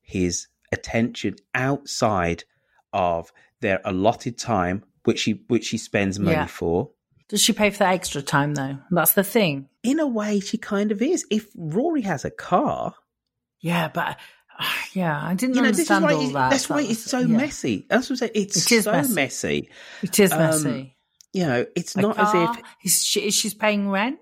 his attention outside of their allotted time, which she which she spends money Yeah. for. Does she pay for that extra time though? That's the thing. In a way, she kind of is. If Rory has a car, Yeah, but yeah, I didn't you know, understand all that. that's why it's so yeah. messy. That's what I'm saying. It's It so messy. messy. It is Um, messy. You know, it's A not as if is she, is she's paying rent.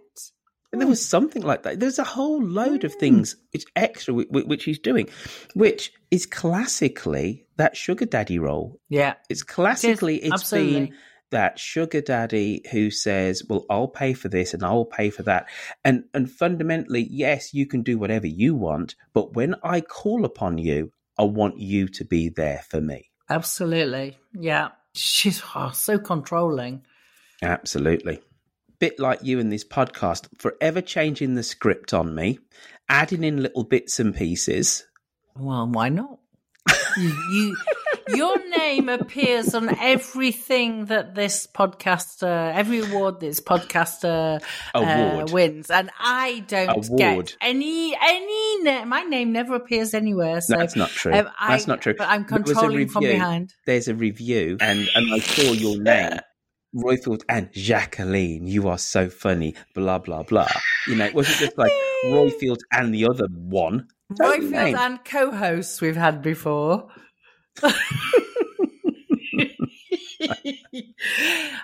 There was hmm. something like that. There's a whole load of things hmm. which extra whi- whi- which he's doing, which is classically that sugar daddy role. Yeah, It's classically it's absolutely. been that sugar daddy who says, "Well, I'll pay for this and I'll pay for that," and and fundamentally, yes, you can do whatever you want, but when I call upon you, I want you to be there for me. Absolutely. Yeah, she's oh, so controlling. Absolutely. Bit like you in this podcast, forever changing the script on me, adding in little bits and pieces. Well, why not? you, you your name appears on everything that this podcaster, every award this podcaster uh, Award. wins, and I don't Award. get any any. Na- my name never appears anywhere. So That's not true. um, I- That's not true. But I'm There was a controlling from behind. There's a review, and and I saw your name, Roifield and Jacqueline. You are so funny. Blah blah blah. You know, it wasn't just like Roifield and the other one. Roifield name. and co-hosts we've had before.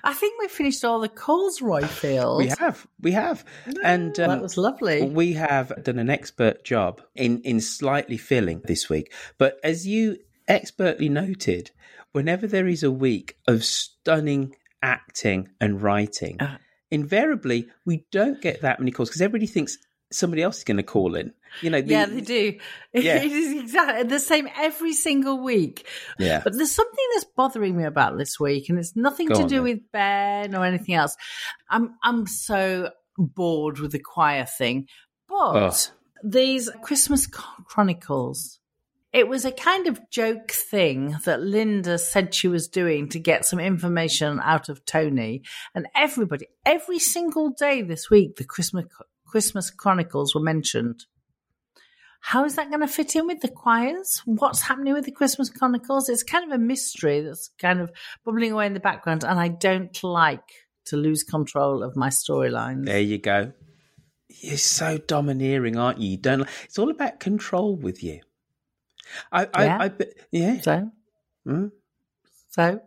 I think we finished all the calls, Roifield. We have, we have, and um, that was lovely. We have done an expert job in in slightly filling this week, but as you expertly noted, whenever there is a week of stunning acting and writing, Uh. invariably we don't get that many calls because everybody thinks somebody else is going to call in. You know, the- yeah, they do. Yeah. It is exactly the same every single week. Yeah. But there's something that's bothering me about this week, and it's nothing Go to on do then. with Ben or anything else. I'm I'm so bored with the choir thing. But Oh. these Christmas Chronicles, it was a kind of joke thing that Linda said she was doing to get some information out of Tony. And everybody, every single day this week, the Christmas Christmas Chronicles were mentioned. How is that going to fit in with the choirs? What's happening with the Christmas Chronicles? It's kind of a mystery that's kind of bubbling away in the background, and I don't like to lose control of my storylines. There you go. You're so domineering, aren't you? You don't. It's all about control with you. I, I, Yeah. I, bet- yeah. So, Hmm? so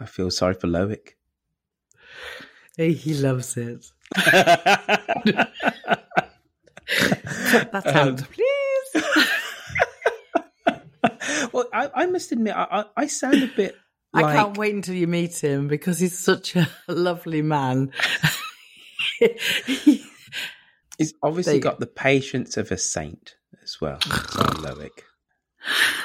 I feel sorry for Loic. he he loves it. That's Um, please. well, I, I must admit, I, I, I sound a bit. Like, I can't wait until you meet him because he's such a lovely man. He's obviously you got the patience of a saint as well. So Loic.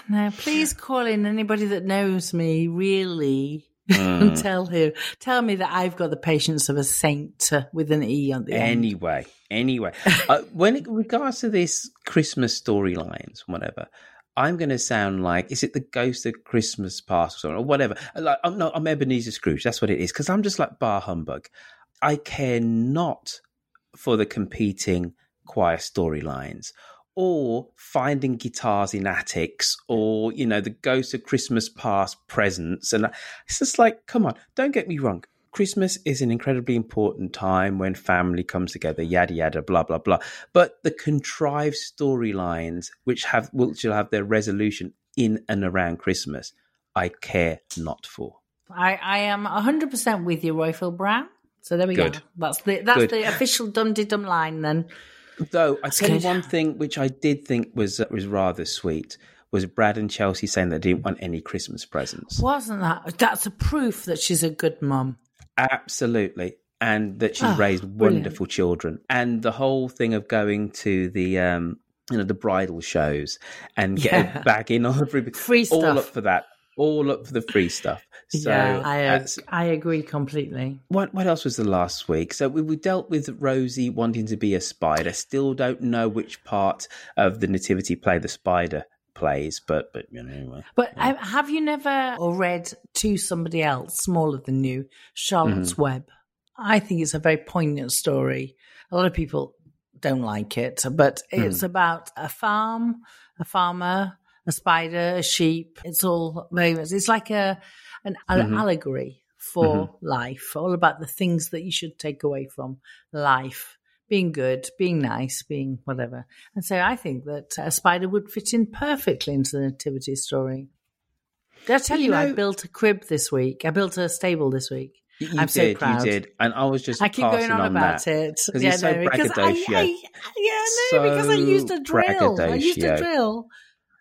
Now, please call in anybody that knows me really Mm. and tell him, tell me that I've got the patience of a saint with an e on the end. Anyway, anyway, uh, when it regards to this Christmas storylines, whatever, I'm going to sound like is it the Ghost of Christmas Past or or whatever? Like, I'm not. I'm Ebenezer Scrooge. That's what it is because I'm just like bar humbug. I care not for the competing choir storylines or finding guitars in attics or you know the ghost of christmas past presents and it's just like come on don't get me wrong christmas is an incredibly important time when family comes together yada yada blah blah blah but the contrived storylines which have which will have their resolution in and around christmas i care not for I, I am 100% with you, Roifield Brown. So there we Good. go. That's the that's Good. the official Dumteedum line then. Though I tell you one thing which I did think was was rather sweet was Brad and Chelsea saying they didn't want any Christmas presents. Wasn't that? That's a proof that she's a good mum. Absolutely, and that she's Ah, raised brilliant. wonderful children. And the whole thing of going to the um, you know the bridal shows and getting Yeah. back in on every Free all stuff. up for that, all up for the free stuff. So yeah, I, I agree completely. what what else was the last week? So we, we dealt with Rosie wanting to be a spider. Still don't know which part of the nativity play the spider plays, but but you know anyway. But um, have you never or read to somebody else smaller than you, Charlotte's Mhm. Web? I think it's a very poignant story. A lot of people don't like it, but it's Mm. about a farm, a farmer, a spider, a sheep. It's all much. It's like a an Mhm. allegory for Mhm. life, all about the things that you should take away from life. Being good, being nice, being whatever. And so I think that a spider would fit in perfectly into the nativity story. Did I tell You you, I built a crib this week? I built a stable this week. You, you I'm did, so proud. you did, and I was just I keep going on, about that, it. because Yeah, you're so no, because I- I- yeah, no, because I used a drill. I used a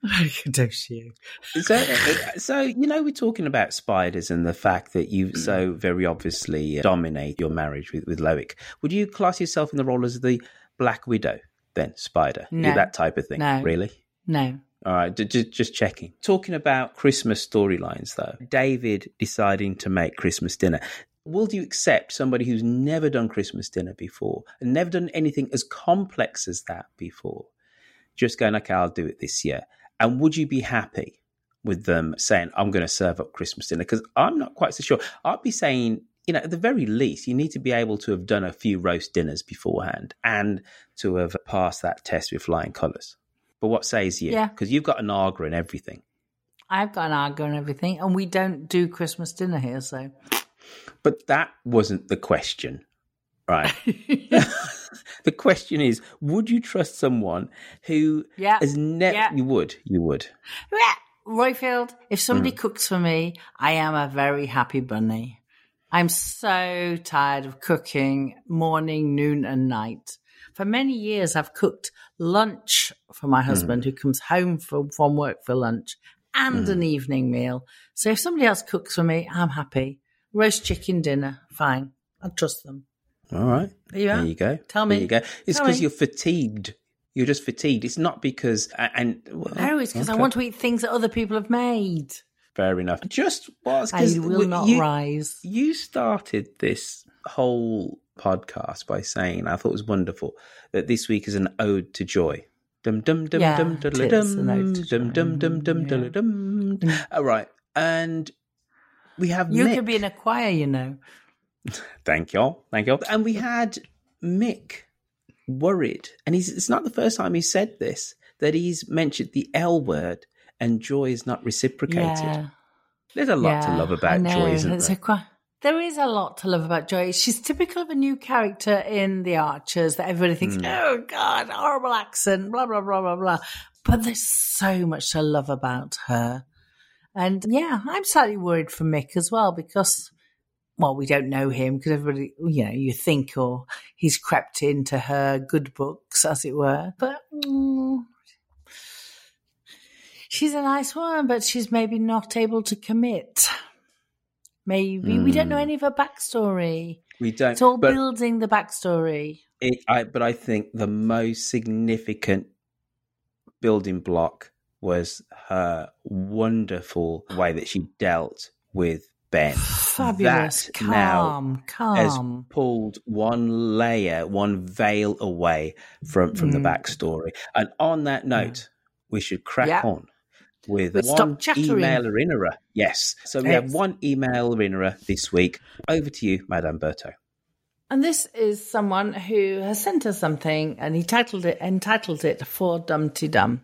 braggadocio. drill. Braggadocio. so, so you know, we're talking about spiders and the fact that you Mm. so very obviously dominate your marriage with, with Loic. Would you class yourself in the role as the Black Widow, then, Spider? No. that type of thing, No. really? No. All right, ju- ju- just checking. Talking about Christmas storylines, though, David deciding to make Christmas dinner. Will you accept somebody who's never done Christmas dinner before and never done anything as complex as that before? Just going, okay, I'll do it this year. And would you be happy with them saying, I'm going to serve up Christmas dinner? Because I'm not quite so sure. I'd be saying, you know, at the very least, you need to be able to have done a few roast dinners beforehand and to have passed that test with flying colours. But what says you? Yeah. Because you've got an Aga and everything. I've got an Aga and everything, and we don't do Christmas dinner here, so. But that wasn't the question, right? the question is, would you trust someone who Yeah, has never? yeah. You would. You would. Roifield, if somebody Mm. cooks for me, I am a very happy bunny. I'm so tired of cooking morning, noon, and night. For many years, I've cooked lunch for my husband who comes home from, from work for lunch and an evening meal. So if somebody else cooks for me, I'm happy. Roast chicken dinner, fine. I trust them. All right. There you are. There you go. Tell me. There you go. It's because you're fatigued. You're just fatigued. It's not because and well, No, it's because I want to eat things that other people have made. Fair enough. Just was I will not you, rise. You started this whole podcast by saying I thought it was wonderful that this week is an ode to joy. Dum dum dum Yeah, dum dum dum dum dum dum dum dum. All right, and we have You Mick. could be in a choir, you know. Thank y'all. thank y'all. And we had Mick worried, and he's it's not the first time he said this that he's mentioned the L word, and joy is not reciprocated. Yeah. There's a lot to love about joy, isn't It's there? a qui- there is a lot to love about Joy. She's typical of a new character in The Archers that everybody thinks, Mm. oh God, horrible accent, blah, blah, blah, blah, blah. But there's so much to love about her. And yeah, I'm slightly worried for Mick as well because, well, we don't know him because everybody, you know, you think or he's crept into her good books, as it were. But mm, she's a nice woman, but she's maybe not able to commit. Maybe we don't know Mm. any of her backstory. We don't. It's all building the backstory. it, I, but I think the most significant building block was her wonderful way that she dealt with Ben. Fabulous, That now calm, has calm. pulled one layer, one veil away from from the Mm. backstory. And on that note, we should crack Yeah. on with But one email innerer. Yes. So we have one email innerer this week. Over to you, Madame Berthaud. And this is someone who has sent us something and he titled it entitled it For Dumteedum.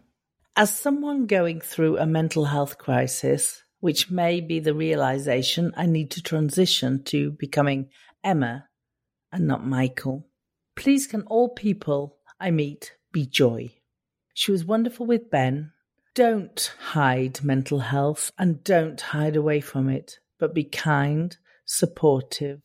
As someone going through a mental health crisis, which may be the realization I need to transition to becoming Emma and not Michael, please can all people I meet be joy. She was wonderful with Ben. Don't hide mental health and don't hide away from it, but be kind, supportive,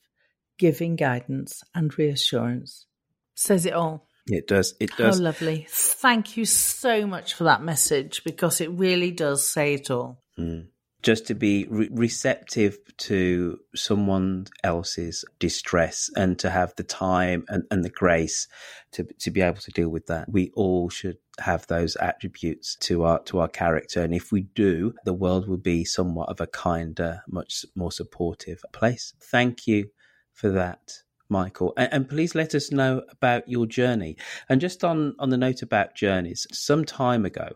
giving guidance and reassurance. Says it all. It does. It How does. lovely. Thank you so much for that message because it really does say it all. Mm. Just to be re- receptive to someone else's distress and to have the time and, and the grace to to be able to deal with that. We all should have those attributes to our to our character, and if we do, the world will be somewhat of a kinder, much more supportive place. Thank you for that. Michael, and, and, please let us know about your journey. And just on, on the note about journeys, some time ago,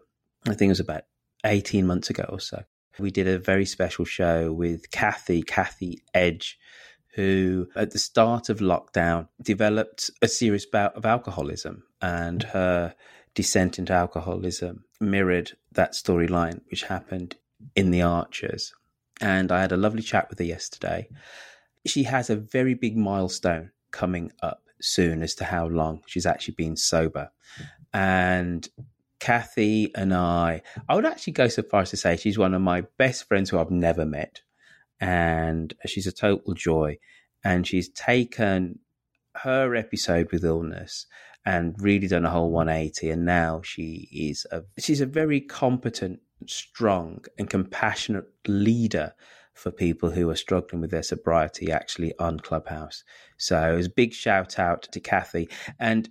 I think it was about 18 months ago or so, we did a very special show with Kathy, Kathy Edge, who at the start of lockdown developed a serious bout of alcoholism and her descent into alcoholism mirrored that storyline which happened in the Archers. And I had a lovely chat with her yesterday. She has a very big milestone coming up soon as to how long she's actually been sober. And Kathy and I, I would actually go so far as to say she's one of my best friends who I've never met. And she's a total joy. And she's taken her episode with illness and really done a whole 180. And now she is a, she's a very competent, strong and compassionate leader for people who are struggling with their sobriety actually on Clubhouse. So it was a big shout out to Kathy. And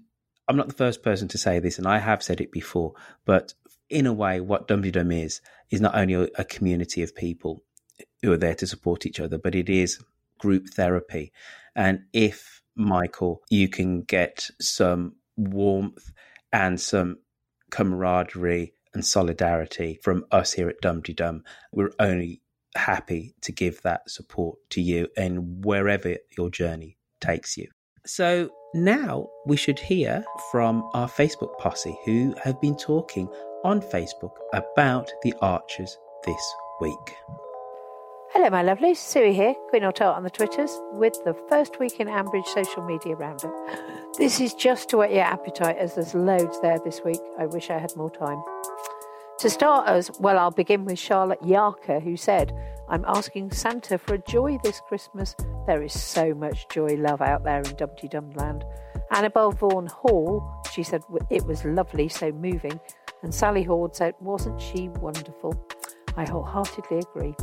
I'm not the first person to say this, and I have said it before, but in a way, what Dum Dum is, is not only a community of people who are there to support each other, but it is group therapy. And if, Michael, you can get some warmth and some camaraderie and solidarity from us here at Dum Dum, we're only happy to give that support to you and wherever your journey takes you. So now we should hear from our Facebook posse who have been talking on Facebook about the Archers this week. Hello, my lovelies. Sue here, Queen Tart on the Twitters, with the first week in Ambridge social media roundup. This is just to whet your appetite as there's loads there this week. I wish I had more time. To start us, well, I'll begin with Charlotte Yarker, who said, I'm asking Santa for a joy this Christmas. There is so much joy love out there in Dumteedum Land. Annabelle Vaughan Hall, she said it was lovely, so moving. And Sally Horde said, wasn't she wonderful? I wholeheartedly agree.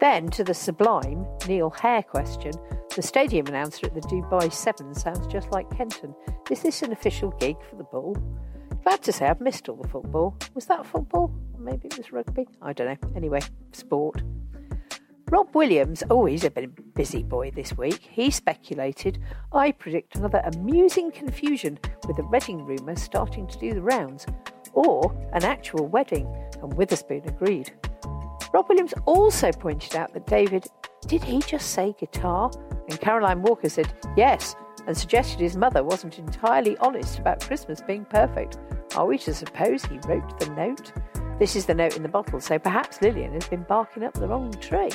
Then to the sublime Neil Hare question. The stadium announcer at the Dubai Seven sounds just like Kenton. Is this an official gig for the Bull? Glad to say I've missed all the football. Was that football? Maybe it was rugby? I don't know. Anyway, sport. Rob Williams, he's a bit busy boy this week. He speculated, I predict another amusing confusion with the wedding rumour starting to do the rounds, or an actual wedding, and Witherspoon agreed. Rob Williams also pointed out that David, did he just say guitar? And Caroline Walker said, yes, and suggested his mother wasn't entirely honest about Christmas being perfect. Are we to suppose he wrote the note? This is the note in the bottle, so perhaps Lilian has been barking up the wrong tree.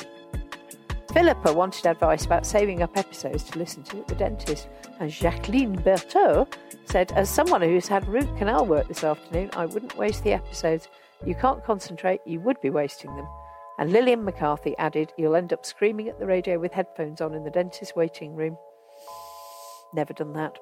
Philippa wanted advice about saving up episodes to listen to at the dentist, and Jacqueline Berthaud said, As someone who's had root canal work this afternoon, I wouldn't waste the episodes. You can't concentrate, you would be wasting them. And Lillian McCarthy added, You'll end up screaming at the radio with headphones on in the dentist's waiting room. Never done that.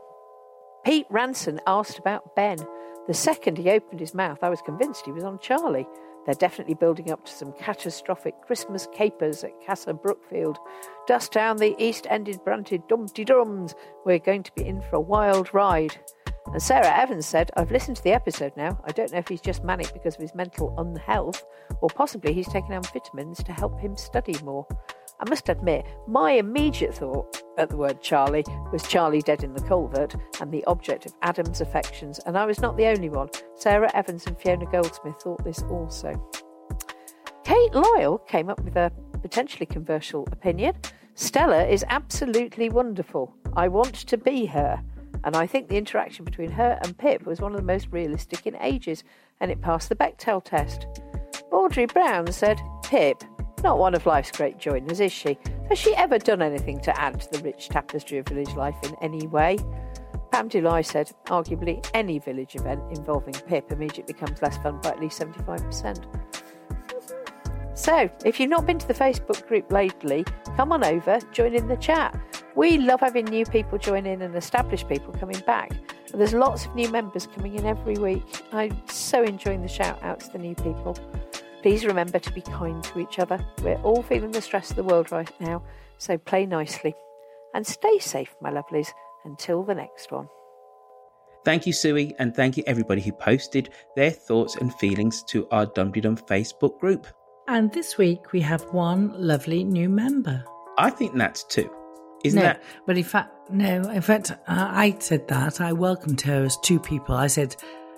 Pete Ranson asked about Ben. The second he opened his mouth, I was convinced he was on Charlie. They're definitely building up to some catastrophic Christmas capers at Casa Brookfield. Dust down the east ended branded Dumpty Drums. We're going to be in for a wild ride. And Sarah Evans said, I've listened to the episode now. I don't know if he's just manic because of his mental unhealth, or possibly he's taken amphetamines to help him study more. I must admit, my immediate thought at the word Charlie was Charlie dead in the culvert and the object of Adam's affections, and I was not the only one. Sarah Evans and Fiona Goldsmith thought this also. Kate Lyle came up with a potentially controversial opinion. Stella is absolutely wonderful. I want to be her. And I think the interaction between her and Pip was one of the most realistic in ages, and it passed the Bechdel test. Audrey Brown said, Pip, not one of life's great joiners, is she? Has she ever done anything to add to the rich tapestry of village life in any way? Pam Dulai said, arguably any village event involving Pip immediately becomes less fun by at least 75%. So, if you've not been to the Facebook group lately, come on over, join in the chat. We love having new people join in and established people coming back. And there's lots of new members coming in every week. I'm so enjoying the shout out to the new people. Please remember to be kind to each other. We're all feeling the stress of the world right now, so play nicely. And stay safe, my lovelies, until the next one. Thank you, Sue, and thank you everybody who posted their thoughts and feelings to our Dum Dum Facebook group. And this week we have one lovely new member. I think that's two. Isn't no, that? But in fact, no. In fact, uh, I said that. I welcomed her as two people. I said,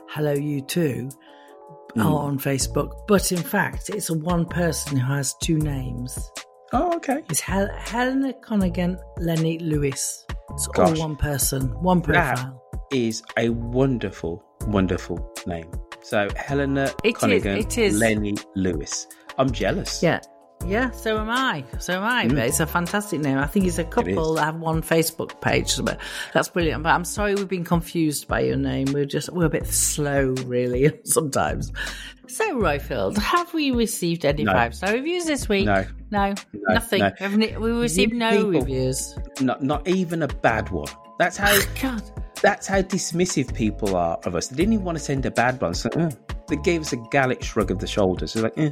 "Hello, you two, Mm. on Facebook. But in fact, it's a one person who has two names. Oh, okay. It's Hel- Helena Connigan, Lenny Lewis. It's Gosh. all one person, one profile. That is a wonderful, wonderful name. So Helena It is, Connigan, it is. Lenny Lewis. I'm jealous. Yeah. Yeah, so am I. So am I. Mm. But it's a fantastic name. I think it's a couple that have one Facebook page. But that's brilliant. But I'm sorry we've been confused by your name. We're just we're a bit slow, really, sometimes. So, Roifield, have we received any No. five star reviews this week? No. No, No, nothing. no. We received no people- reviews. Not, not even a bad one. That's how. God. That's how dismissive people are of us. They didn't even want to send a bad one. So, uh, they gave us a Gallic shrug of the shoulders. They're like, eh.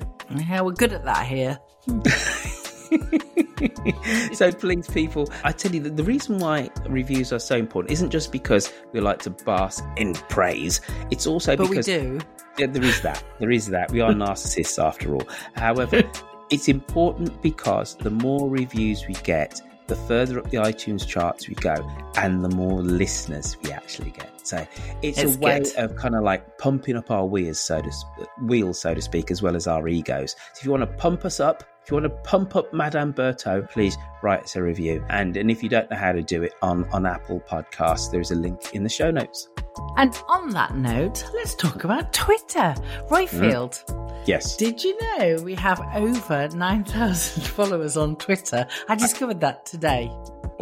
Yeah, we're good at that here. so please people i tell you that the reason why reviews are so important isn't just because we like to bask in praise. It's also But we because do. Yeah, there is that. There is that. We are narcissists after all. However it's important because the more reviews we get the further up the itunes charts we go and the more listeners we actually get. So it's, It's a way good. of kind of like pumping up our wheels so to wheels so to speak as well as our egos. So if you want to pump us up if you want to pump up Madame Berthaud, please write us a review. And and if you don't know how to do it on, on Apple Podcasts, there is a link in the show notes. And on that note, let's talk about Twitter. Roifield. Mm. Yes. Did you know we have over 9,000 followers on Twitter? I discovered that today.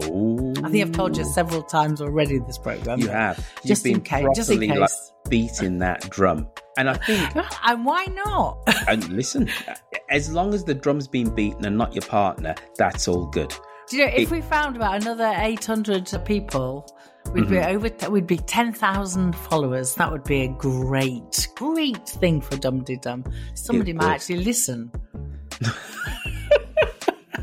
Oh, I think I've told you several times already in this program. you have. You've Just been in case. Just in properly, like, case. beating that drum. And I think, And why not? and listen, as long as the drum's been beaten and not your partner, that's all good. Do you know if It- we found about another 800 people, we'd be Mhm. over. We'd be 10,000 followers. That would be a great, great thing for Dum Dum. Somebody might actually listen.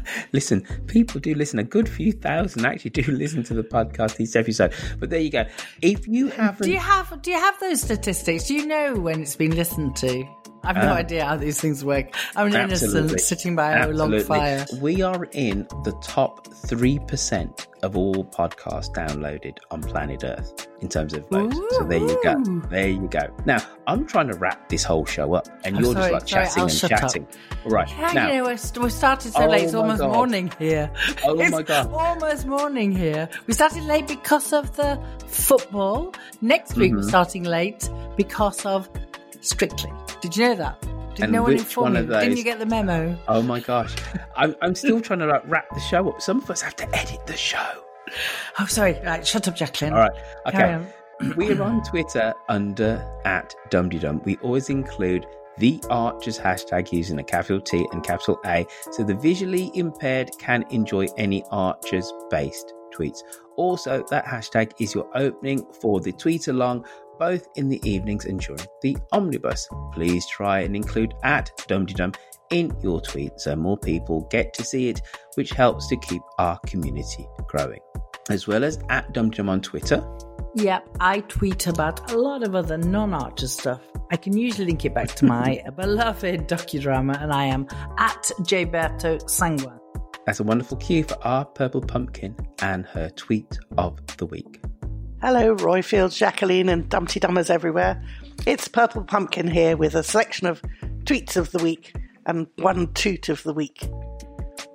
Listen, people do listen. A good few thousand actually do listen to the podcast each episode. But there you go. If you haven't, Do you have Do you have those statistics? Do you know when it's been listened to? I've no Um, idea how these things work. I'm an innocent sitting by a log fire. We are in the top 3% of all podcasts downloaded on planet Earth in terms of votes. So there you go. There you go. Now, I'm trying to wrap this whole show up, and I'm you're sorry, just like sorry, chatting I'll and shut up. chatting. Right. Yeah, now, you know, we're, st- we started so Oh late. It's almost God. morning here. Oh it's my God. Almost morning here. We started late because of the football. Next week, we're Mhm. starting late because of Strictly. Did you know that? Did And no one which inform one you? of Didn't you get the memo? oh my gosh. I'm, I'm still trying to like, wrap the show up. Some of us have to edit the show. Oh, sorry. Right, shut up, Jacqueline. All right. Okay. on. We're on Twitter under at dumteedum. We always include the Archers hashtag using a capital T and capital A so the visually impaired can enjoy any Archers based tweets. Also, that hashtag is your opening for the tweet along both in the evenings and during the omnibus. Please try and include at dumteedum in your tweet so more people get to see it, which helps to keep our community growing. As well as at dumteedum on Twitter, Yep, I tweet about a lot of other non-Archer stuff. I can usually link it back to my beloved docudrama, and I am at Gilberto Sangua. That's a wonderful cue for our purple pumpkin and her tweet of the week. Hello, Roifield, Jacqueline, and Dumteedummers everywhere. It's Purple Pumpkin here with a selection of tweets of the week and one toot of the week.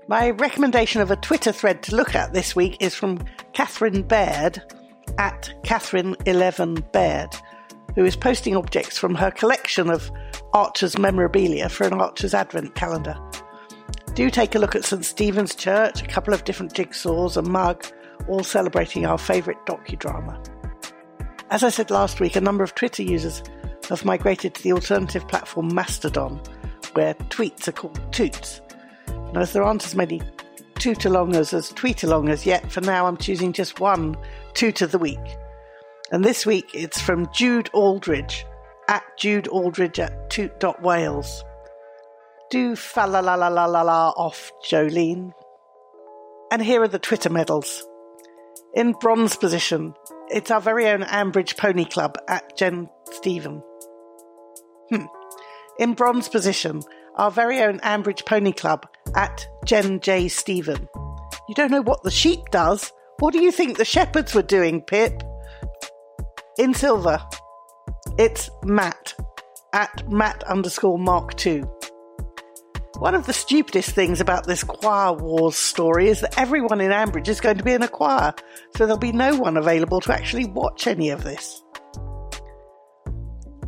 My recommendation of a Twitter thread to look at this week is from Catherine Baird at Catherine11Baird, who is posting objects from her collection of Archer's memorabilia for an Archer's Advent calendar. Do take a look at St Stephen's Church, a couple of different jigsaws, a mug, all celebrating our favourite docudrama. As I said last week, a number of Twitter users have migrated to the alternative platform Mastodon, where tweets are called toots. And as there aren't as many toot alongers as tweet alongers yet, for now I'm choosing just one toot of the week. And this week it's from Jude Aldridge, at Jude Aldridge at toot.wales. Do fa la la la la la off, Jolene. And here are the Twitter medals. In bronze position, it's our very own Ambridge Pony Club at Jen Stephen. Hmm. In bronze position, our very own Ambridge Pony Club at Jen J. Stephen. You don't know what the sheep does? What do you think the shepherds were doing, Pip? In silver, it's Matt at Matt underscore Mark 2. One of the stupidest things about this choir wars story is that everyone in Ambridge is going to be in a choir, so there'll be no one available to actually watch any of this.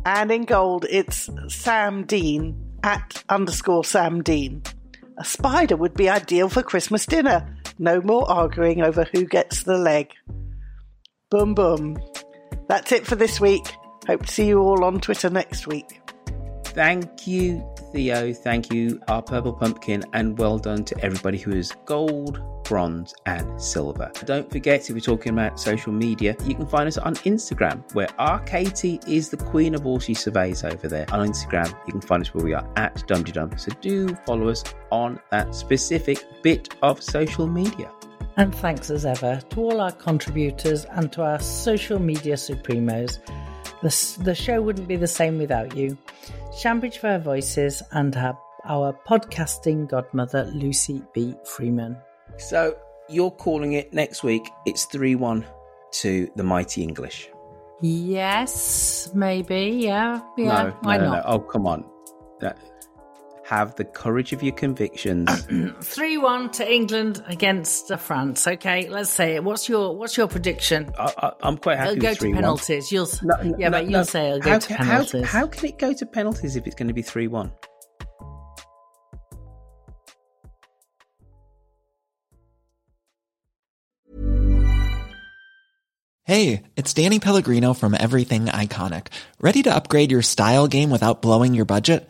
And in gold, it's Sam Dean at underscore Sam Dean. A spider would be ideal for Christmas dinner. No more arguing over who gets the leg. Boom, boom. That's it for this week. Hope to see you all on Twitter next week. Thank you, Theo. Thank you, our Purple Pumpkin, and well done to everybody who is gold, bronze, and silver. Don't forget, if we're talking about social media, you can find us on Instagram, where our Katie is the queen of all she surveys over there. On Instagram, you can find us where we are at Dum Dum. So do follow us on that specific bit of social media. And thanks as ever to all our contributors and to our social media supremos. The, the show wouldn't be the same without you. Shambridge for her voices and her, our podcasting godmother, Lucy B. Freeman. So you're calling it next week. It's 3 1 to the Mighty English. Yes, maybe. Yeah. Yeah. no, why no, no, not? no. Oh, come on. That, have the courage of your convictions. 3 1 to England against France. Okay, let's say it. What's your What's your prediction? I, am quite happy It'll go with to 3-1. penalties. You'll, No, no, yeah, no, but you'll no. say it'll go how, to ca- how- penalties. How, can it go to penalties if it's going to be 3 1? Hey, it's Danny Pellegrino from Everything Iconic. Ready to upgrade your style game without blowing your budget?